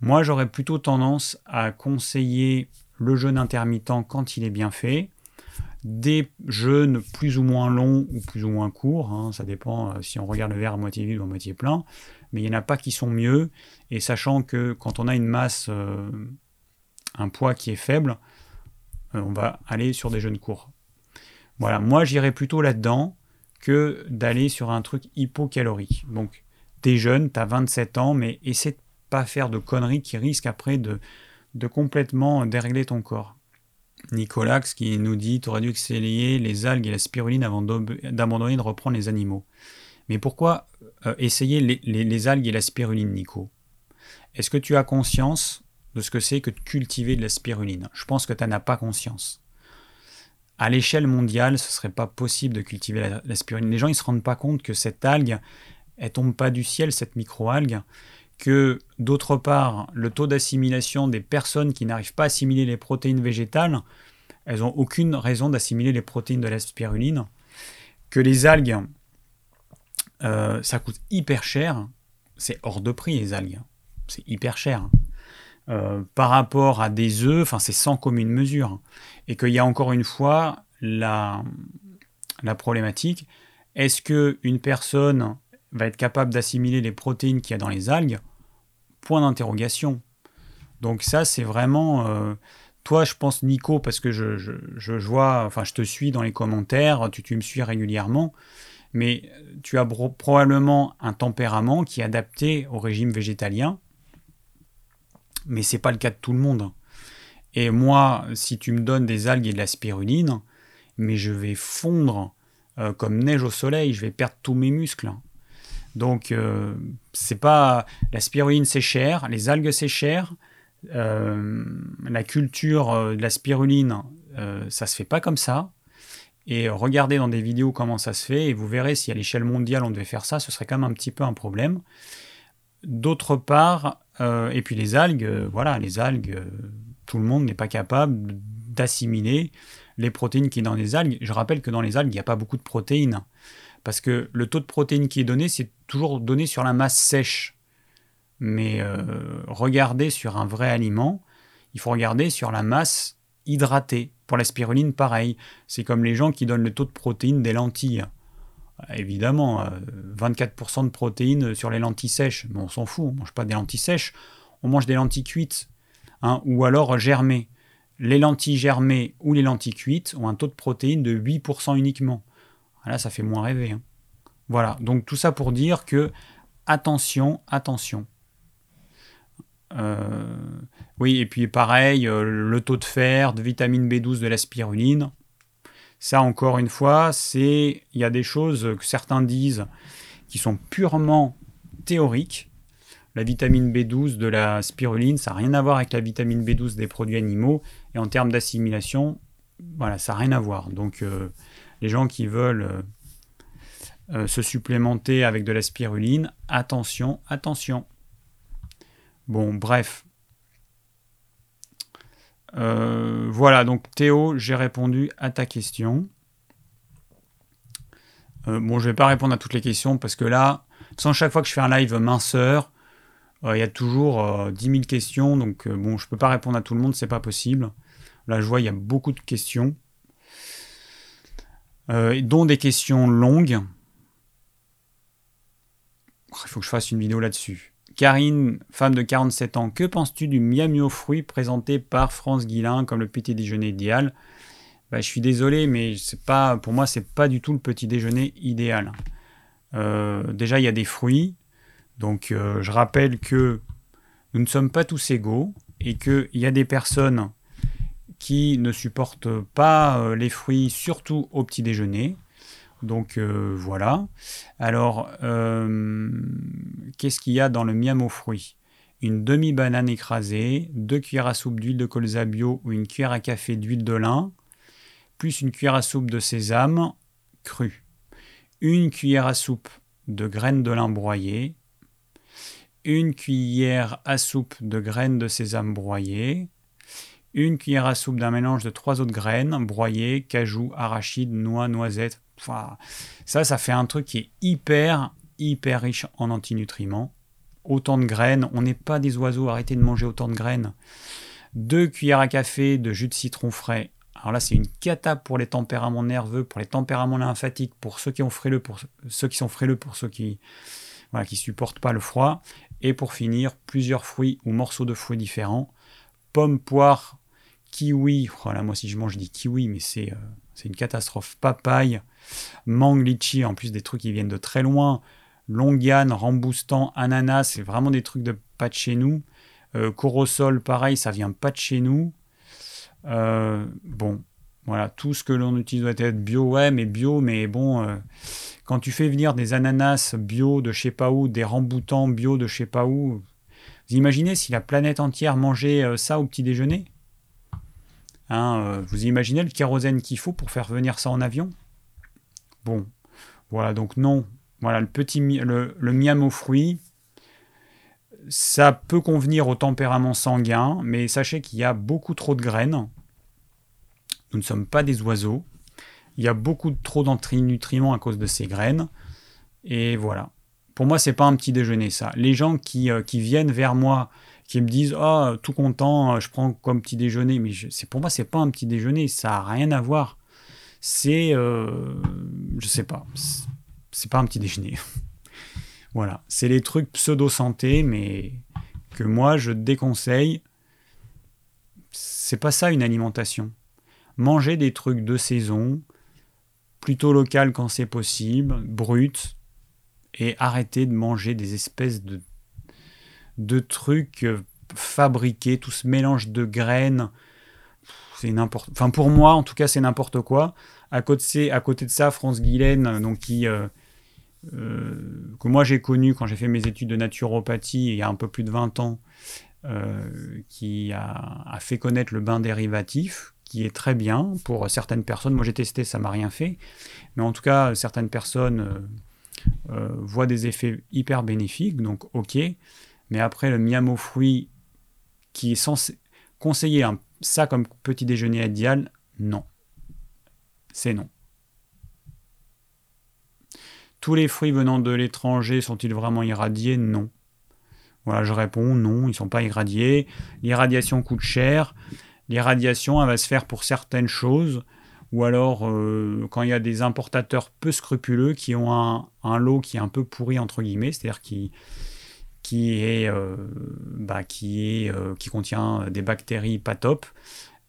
Moi, j'aurais plutôt tendance à conseiller le jeûne intermittent quand il est bien fait, des jeûnes plus ou moins longs ou plus ou moins courts, hein, ça dépend euh, si on regarde le verre à moitié vide ou à moitié plein, mais il n'y en a pas qui sont mieux, et sachant que quand on a une masse, euh, un poids qui est faible, euh, on va aller sur des jeûnes courts. Voilà, moi j'irais plutôt là-dedans que d'aller sur un truc hypocalorique. Donc, t'es jeune, t'as 27 ans, mais essaie de pas faire de conneries qui risquent après de, de complètement dérégler ton corps. Nicolax qui nous dit Tu aurais dû essayer les algues et la spiruline avant d'abandonner de reprendre les animaux. Mais pourquoi euh, essayer les, algues et la spiruline, Nico Est-ce que tu as conscience de ce que c'est que de cultiver de la spiruline? Je pense que tu n'en as pas conscience. À l'échelle mondiale, ce serait pas possible de cultiver la, spiruline. Les gens ne se rendent pas compte que cette algue, elle tombe pas du ciel, cette micro-algue, que d'autre part, le taux d'assimilation des personnes qui n'arrivent pas à assimiler les protéines végétales, elles n'ont aucune raison d'assimiler les protéines de la spiruline, que les algues, euh, ça coûte hyper cher, c'est hors de prix les algues, c'est hyper cher. Euh, par rapport à des œufs, c'est sans commune mesure. Et qu'il y a encore une fois la, la problématique, est-ce qu'une personne va être capable d'assimiler les protéines qu'il y a dans les algues, point d'interrogation. Donc ça, c'est vraiment... Euh, toi, je pense, Nico, parce que je, je, vois, enfin, je te suis dans les commentaires, tu, tu me suis régulièrement, mais tu as probablement un tempérament qui est adapté au régime végétalien, mais c'est pas le cas de tout le monde. Et moi, si tu me donnes des algues et de la spiruline, mais je vais fondre euh, comme neige au soleil, je vais perdre tous mes muscles. Donc, euh, c'est pas. La spiruline, c'est cher. Les algues, c'est cher. Euh, la culture euh, de la spiruline, ça se fait pas comme ça. Et regardez dans des vidéos comment ça se fait, et vous verrez si à l'échelle mondiale on devait faire ça, ce serait quand même un petit peu un problème. D'autre part, euh, et puis les algues, euh, voilà, les algues, euh, tout le monde n'est pas capable d'assimiler les protéines qui sont dans les algues. Je rappelle que dans les algues, il n'y a pas beaucoup de protéines, parce que le taux de protéines qui est donné, c'est toujours donné sur la masse sèche. Mais regardez sur un vrai aliment, il faut regarder sur la masse hydratée. Pour la spiruline, pareil. C'est comme les gens qui donnent le taux de protéines des lentilles. Évidemment, 24% euh, de protéines sur les lentilles sèches. Mais on s'en fout, on ne mange pas des lentilles sèches, on mange des lentilles cuites. Hein, ou alors germées. Les lentilles germées ou les lentilles cuites ont un taux de protéines de 8% uniquement. Ah, là, ça fait moins rêver. Hein. Voilà, donc tout ça pour dire que attention, attention. Euh, oui, et puis pareil, euh, le taux de fer, de vitamine B12, de la spiruline. Ça, encore une fois, c'est il y a des choses que certains disent qui sont purement théoriques. La vitamine B12 de la spiruline, ça n'a rien à voir avec la vitamine B12 des produits animaux. Et en termes d'assimilation, voilà, ça n'a rien à voir. Donc, euh, les gens qui veulent se supplémenter avec de la spiruline, attention, attention. Bon, bref. Euh, voilà, donc Théo, j'ai répondu à ta question. Euh, bon, je ne vais pas répondre à toutes les questions parce que là, sans chaque fois que je fais un live minceur, euh, il y a toujours 10 000 questions. Donc, bon, je ne peux pas répondre à tout le monde, c'est pas possible. Là, je vois, il y a beaucoup de questions, dont des questions longues. Il faut que je fasse une vidéo là-dessus. Karine, femme de 47 ans, que penses-tu du miami aux présenté par France Guillain comme le petit déjeuner idéal? Bah, Je suis désolé, mais pour moi, c'est pas du tout le petit déjeuner idéal. Euh, déjà, il y a des fruits. Donc, euh, je rappelle que nous ne sommes pas tous égaux et qu'il y a des personnes qui ne supportent pas euh, les fruits, surtout au petit déjeuner. Donc euh, voilà. Alors, euh, qu'est-ce qu'il y a dans le miam aux fruits? Une demi-banane écrasée, deux cuillères à soupe d'huile de colza bio ou une cuillère à café d'huile de lin, plus une cuillère à soupe de sésame cru, une cuillère à soupe de graines de lin broyées, une cuillère à soupe de graines de sésame broyées, une cuillère à soupe d'un mélange de trois autres graines broyées, cajou, arachides, noix, ça, ça fait un truc qui est hyper, hyper riche en antinutriments. Autant de graines, on n'est pas des oiseaux, arrêtez de manger autant de graines. Deux cuillères à café de jus de citron frais. Alors là, c'est une cata pour les tempéraments nerveux, pour les tempéraments lymphatiques, pour ceux qui, ont frileux, pour ceux qui sont frileux, pour ceux qui ne qui supportent pas le froid. Et pour finir, plusieurs fruits ou morceaux de fruits différents. Pommes, poires, kiwi. Voilà, moi si je mange, je dis kiwi, mais c'est euh, une catastrophe. Papaye, mangue, litchi, en plus des trucs qui viennent de très loin. Longan, ramboustan, ananas, c'est vraiment des trucs de pas de chez nous. Euh, corosol, pareil, ça vient pas de chez nous. Euh, bon, voilà, tout ce que l'on utilise doit être bio, ouais, mais bio, mais bon, euh, quand tu fais venir des ananas bio de je sais pas où, des ramboutans bio de je sais pas où, vous imaginez si la planète entière mangeait ça au petit déjeuner? Hein, euh, vous imaginez le kérosène qu'il faut pour faire venir ça en avion? Bon, voilà, donc non. Voilà, le petit le, le miam aux fruits, ça peut convenir au tempérament sanguin, mais sachez qu'il y a beaucoup trop de graines. Nous ne sommes pas des oiseaux. Il y a beaucoup trop d'antrinutriments à cause de ces graines. Et voilà. Pour moi, c'est pas un petit déjeuner, ça. Les gens qui, euh, qui viennent vers moi qui me disent oh tout content je prends comme petit déjeuner mais pour moi c'est pas un petit déjeuner ça a rien à voir c'est euh, je sais pas c'est pas un petit déjeuner *laughs* voilà c'est les trucs pseudo santé mais que moi je déconseille c'est pas ça une alimentation manger des trucs de saison plutôt local quand c'est possible brut et arrêter de manger des espèces de de trucs euh, fabriqués, tout ce mélange de graines. C'est n'importe. Enfin, pour moi, en tout cas, c'est n'importe quoi. À côté, de ça, France Guilaine, donc qui. Euh, euh, que moi j'ai connu quand j'ai fait mes études de naturopathie il y a un peu plus de 20 ans, qui a, fait connaître le bain dérivatif, qui est très bien pour certaines personnes. Moi j'ai testé, ça m'a rien fait. Mais en tout cas, certaines personnes euh, euh, voient des effets hyper bénéfiques, donc ok. Mais après, le miam aux fruits qui est censé conseiller ça comme petit déjeuner idéal, non. C'est non. Tous les fruits venant de l'étranger sont-ils vraiment irradiés? Non. Voilà, je réponds non, ils ne sont pas irradiés. L'irradiation coûte cher. L'irradiation, elle va se faire pour certaines choses, ou alors euh, quand il y a des importateurs peu scrupuleux qui ont un, lot qui est un peu pourri, entre guillemets, c'est-à-dire qui, qui, euh, bah, euh, qui contient des bactéries pas top.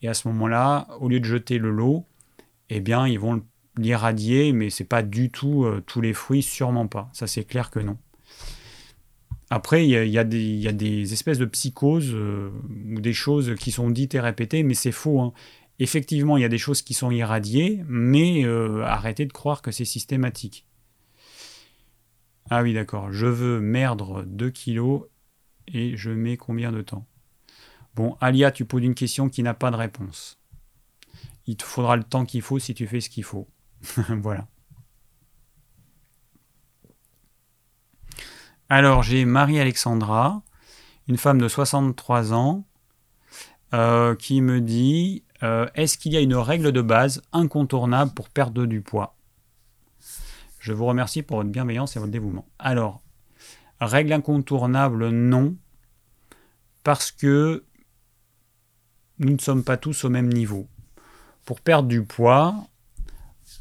Et à ce moment-là, au lieu de jeter le lot, eh bien, ils vont l'irradier, mais c'est pas du tout tous les fruits, sûrement pas. Ça, c'est clair que non. Après, il y, a, des espèces de psychoses euh, ou des choses qui sont dites et répétées, mais c'est faux. Hein. Effectivement, il y a des choses qui sont irradiées, mais euh, arrêtez de croire que c'est systématique. Ah oui, d'accord. Je veux merdre 2 kilos et je mets combien de temps? Bon, Alia, tu poses une question qui n'a pas de réponse. Il te faudra le temps qu'il faut si tu fais ce qu'il faut. *laughs* voilà. Alors, j'ai Marie-Alexandra, une femme de 63 ans, euh, qui me dit euh, Est-ce qu'il y a une règle de base incontournable pour perdre du poids? Je vous remercie pour votre bienveillance et votre dévouement. Alors, règle incontournable, non, parce que nous ne sommes pas tous au même niveau. Pour perdre du poids,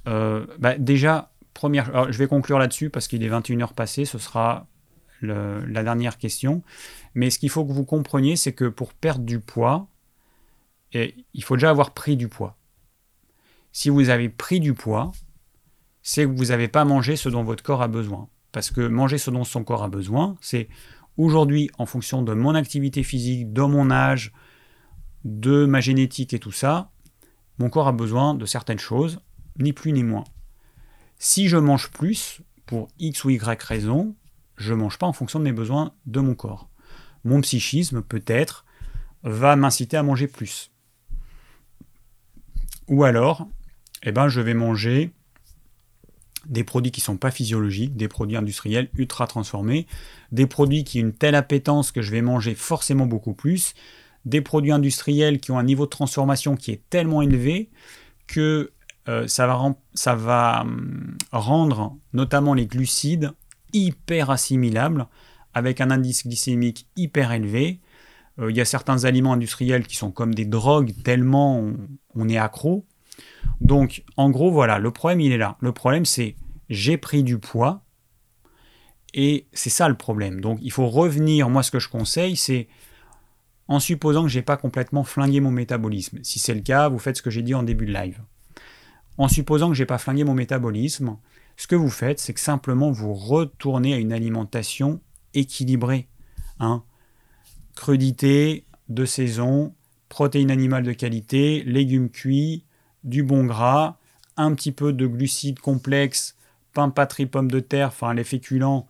euh, bah, déjà, première, je vais conclure là-dessus parce qu'il est 21h passé, ce sera la dernière question. Mais ce qu'il faut que vous compreniez, c'est que pour perdre du poids, il faut déjà avoir pris du poids. Si vous avez pris du poids, c'est que vous n'avez pas mangé ce dont votre corps a besoin. Parce que manger ce dont son corps a besoin, c'est aujourd'hui, en fonction de mon activité physique, de mon âge, de ma génétique et tout ça, mon corps a besoin de certaines choses, ni plus ni moins. Si je mange plus, pour X ou Y raison, je ne mange pas en fonction de mes besoins de mon corps. Mon psychisme, peut-être, va m'inciter à manger plus. Ou alors, eh ben, je vais manger des produits qui ne sont pas physiologiques, des produits industriels ultra transformés, des produits qui ont une telle appétence que je vais manger forcément beaucoup plus, des produits industriels qui ont un niveau de transformation qui est tellement élevé que euh, ça va, hum, rendre notamment les glucides hyper assimilable, avec un indice glycémique hyper élevé. Euh, il y a certains aliments industriels qui sont comme des drogues, tellement on, est accro. Donc, en gros, voilà, le problème, il est là. Le problème, c'est j'ai pris du poids, et c'est ça le problème. Donc, il faut revenir. Moi, ce que je conseille, c'est en supposant que j'ai pas complètement flingué mon métabolisme. Si c'est le cas, vous faites ce que j'ai dit en début de live. En supposant que j'ai pas flingué mon métabolisme, ce que vous faites, c'est que simplement vous retournez à une alimentation équilibrée. Hein. Crudité de saison, protéines animales de qualité, légumes cuits, du bon gras, un petit peu de glucides complexes, pain, patrie, pommes de terre, enfin les féculents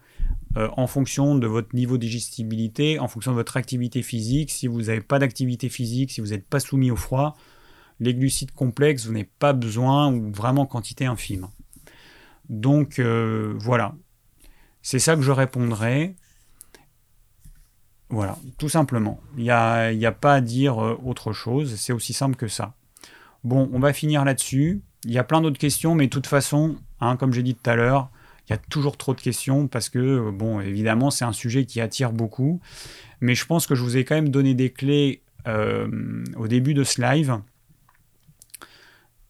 euh, en fonction de votre niveau de digestibilité, en fonction de votre activité physique. Si vous n'avez pas d'activité physique, si vous n'êtes pas soumis au froid, les glucides complexes, vous n'avez pas besoin ou vraiment quantité infime. Donc euh, voilà, c'est ça que je répondrai. Voilà, tout simplement. Il n'y a, a, pas à dire euh, autre chose, c'est aussi simple que ça. Bon, on va finir là-dessus. Il y a plein d'autres questions, mais de toute façon, hein, comme j'ai dit tout à l'heure, il y a toujours trop de questions parce que, euh, bon, évidemment, c'est un sujet qui attire beaucoup. Mais je pense que je vous ai quand même donné des clés au début de ce live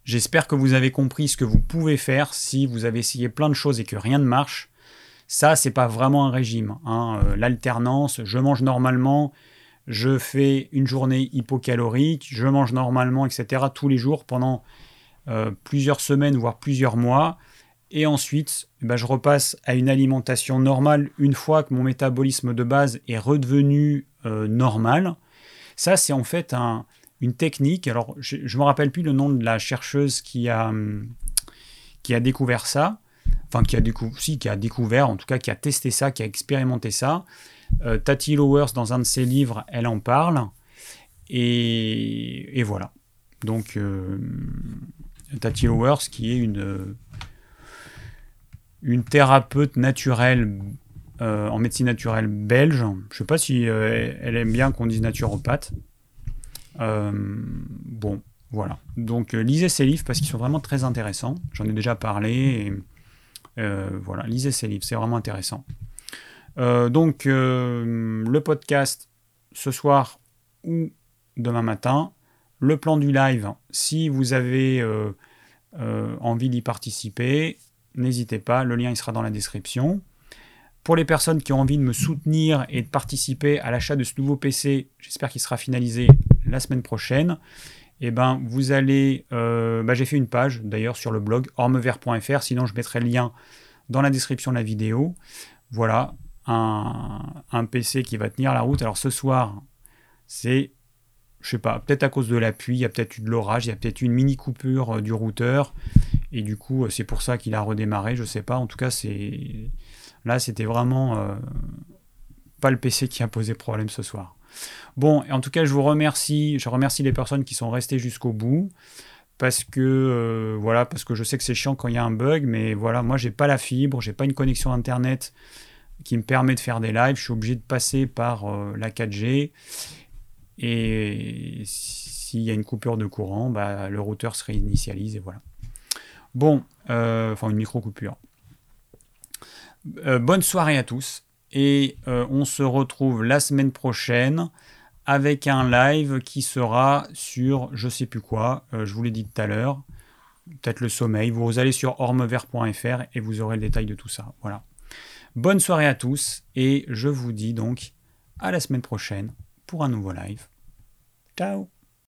J'espère que vous avez compris ce que vous pouvez faire si vous avez essayé plein de choses et que rien ne marche. Ça, c'est pas vraiment un régime. Hein. Euh, l'alternance, je mange normalement, je fais une journée hypocalorique, je mange normalement, etc. tous les jours pendant euh, plusieurs semaines, voire plusieurs mois. Et ensuite, ben, je repasse à une alimentation normale une fois que mon métabolisme de base est redevenu euh, normal. Ça, c'est en fait un, une technique. Alors, je ne me rappelle plus le nom de la chercheuse qui a, qui a découvert ça. Enfin, qui a, si, qui a découvert, en tout cas, qui a testé ça, qui a expérimenté ça. Euh, Tati Lowers, dans un de ses livres, elle en parle. Et, et voilà. Donc, Tati Lowers, qui est une, une thérapeute naturelle en médecine naturelle belge. Je ne sais pas si elle aime bien qu'on dise naturopathe. bon, voilà. Donc, lisez ses livres parce qu'ils sont vraiment très intéressants. J'en ai déjà parlé. Voilà, lisez ses livres, c'est vraiment intéressant. donc, le podcast ce soir ou demain matin. Le plan du live, si vous avez euh, euh, envie d'y participer, n'hésitez pas, le lien il sera dans la description. Pour les personnes qui ont envie de me soutenir et de participer à l'achat de ce nouveau PC, j'espère qu'il sera finalisé la semaine prochaine. Et eh ben, vous allez, euh, bah, j'ai fait une page d'ailleurs sur le blog ormevert.fr, sinon je mettrai le lien dans la description de la vidéo. Voilà, un, PC qui va tenir la route. Alors ce soir, c'est je sais pas, peut-être à cause de la pluie, il y a peut-être eu de l'orage, il y a peut-être eu une mini coupure euh, du routeur, et du coup, euh, c'est pour ça qu'il a redémarré, je sais pas. En tout cas, c'est là, c'était vraiment euh, pas le PC qui a posé problème ce soir. Bon, en tout cas, je vous remercie, je remercie les personnes qui sont restées jusqu'au bout. Parce que voilà, parce que je sais que c'est chiant quand il y a un bug, mais voilà, moi j'ai pas la fibre, j'ai pas une connexion internet qui me permet de faire des lives, je suis obligé de passer par la 4G et s'il y a une coupure de courant, bah, le routeur se réinitialise et voilà. Bon, euh, enfin une micro-coupure. Euh, bonne soirée à tous et euh, on se retrouve la semaine prochaine avec un live qui sera sur je sais plus quoi, je vous l'ai dit tout à l'heure, peut-être le sommeil. Vous allez sur ormevert.fr et vous aurez le détail de tout ça. Voilà. Bonne soirée à tous et je vous dis donc à la semaine prochaine pour un nouveau live. Ciao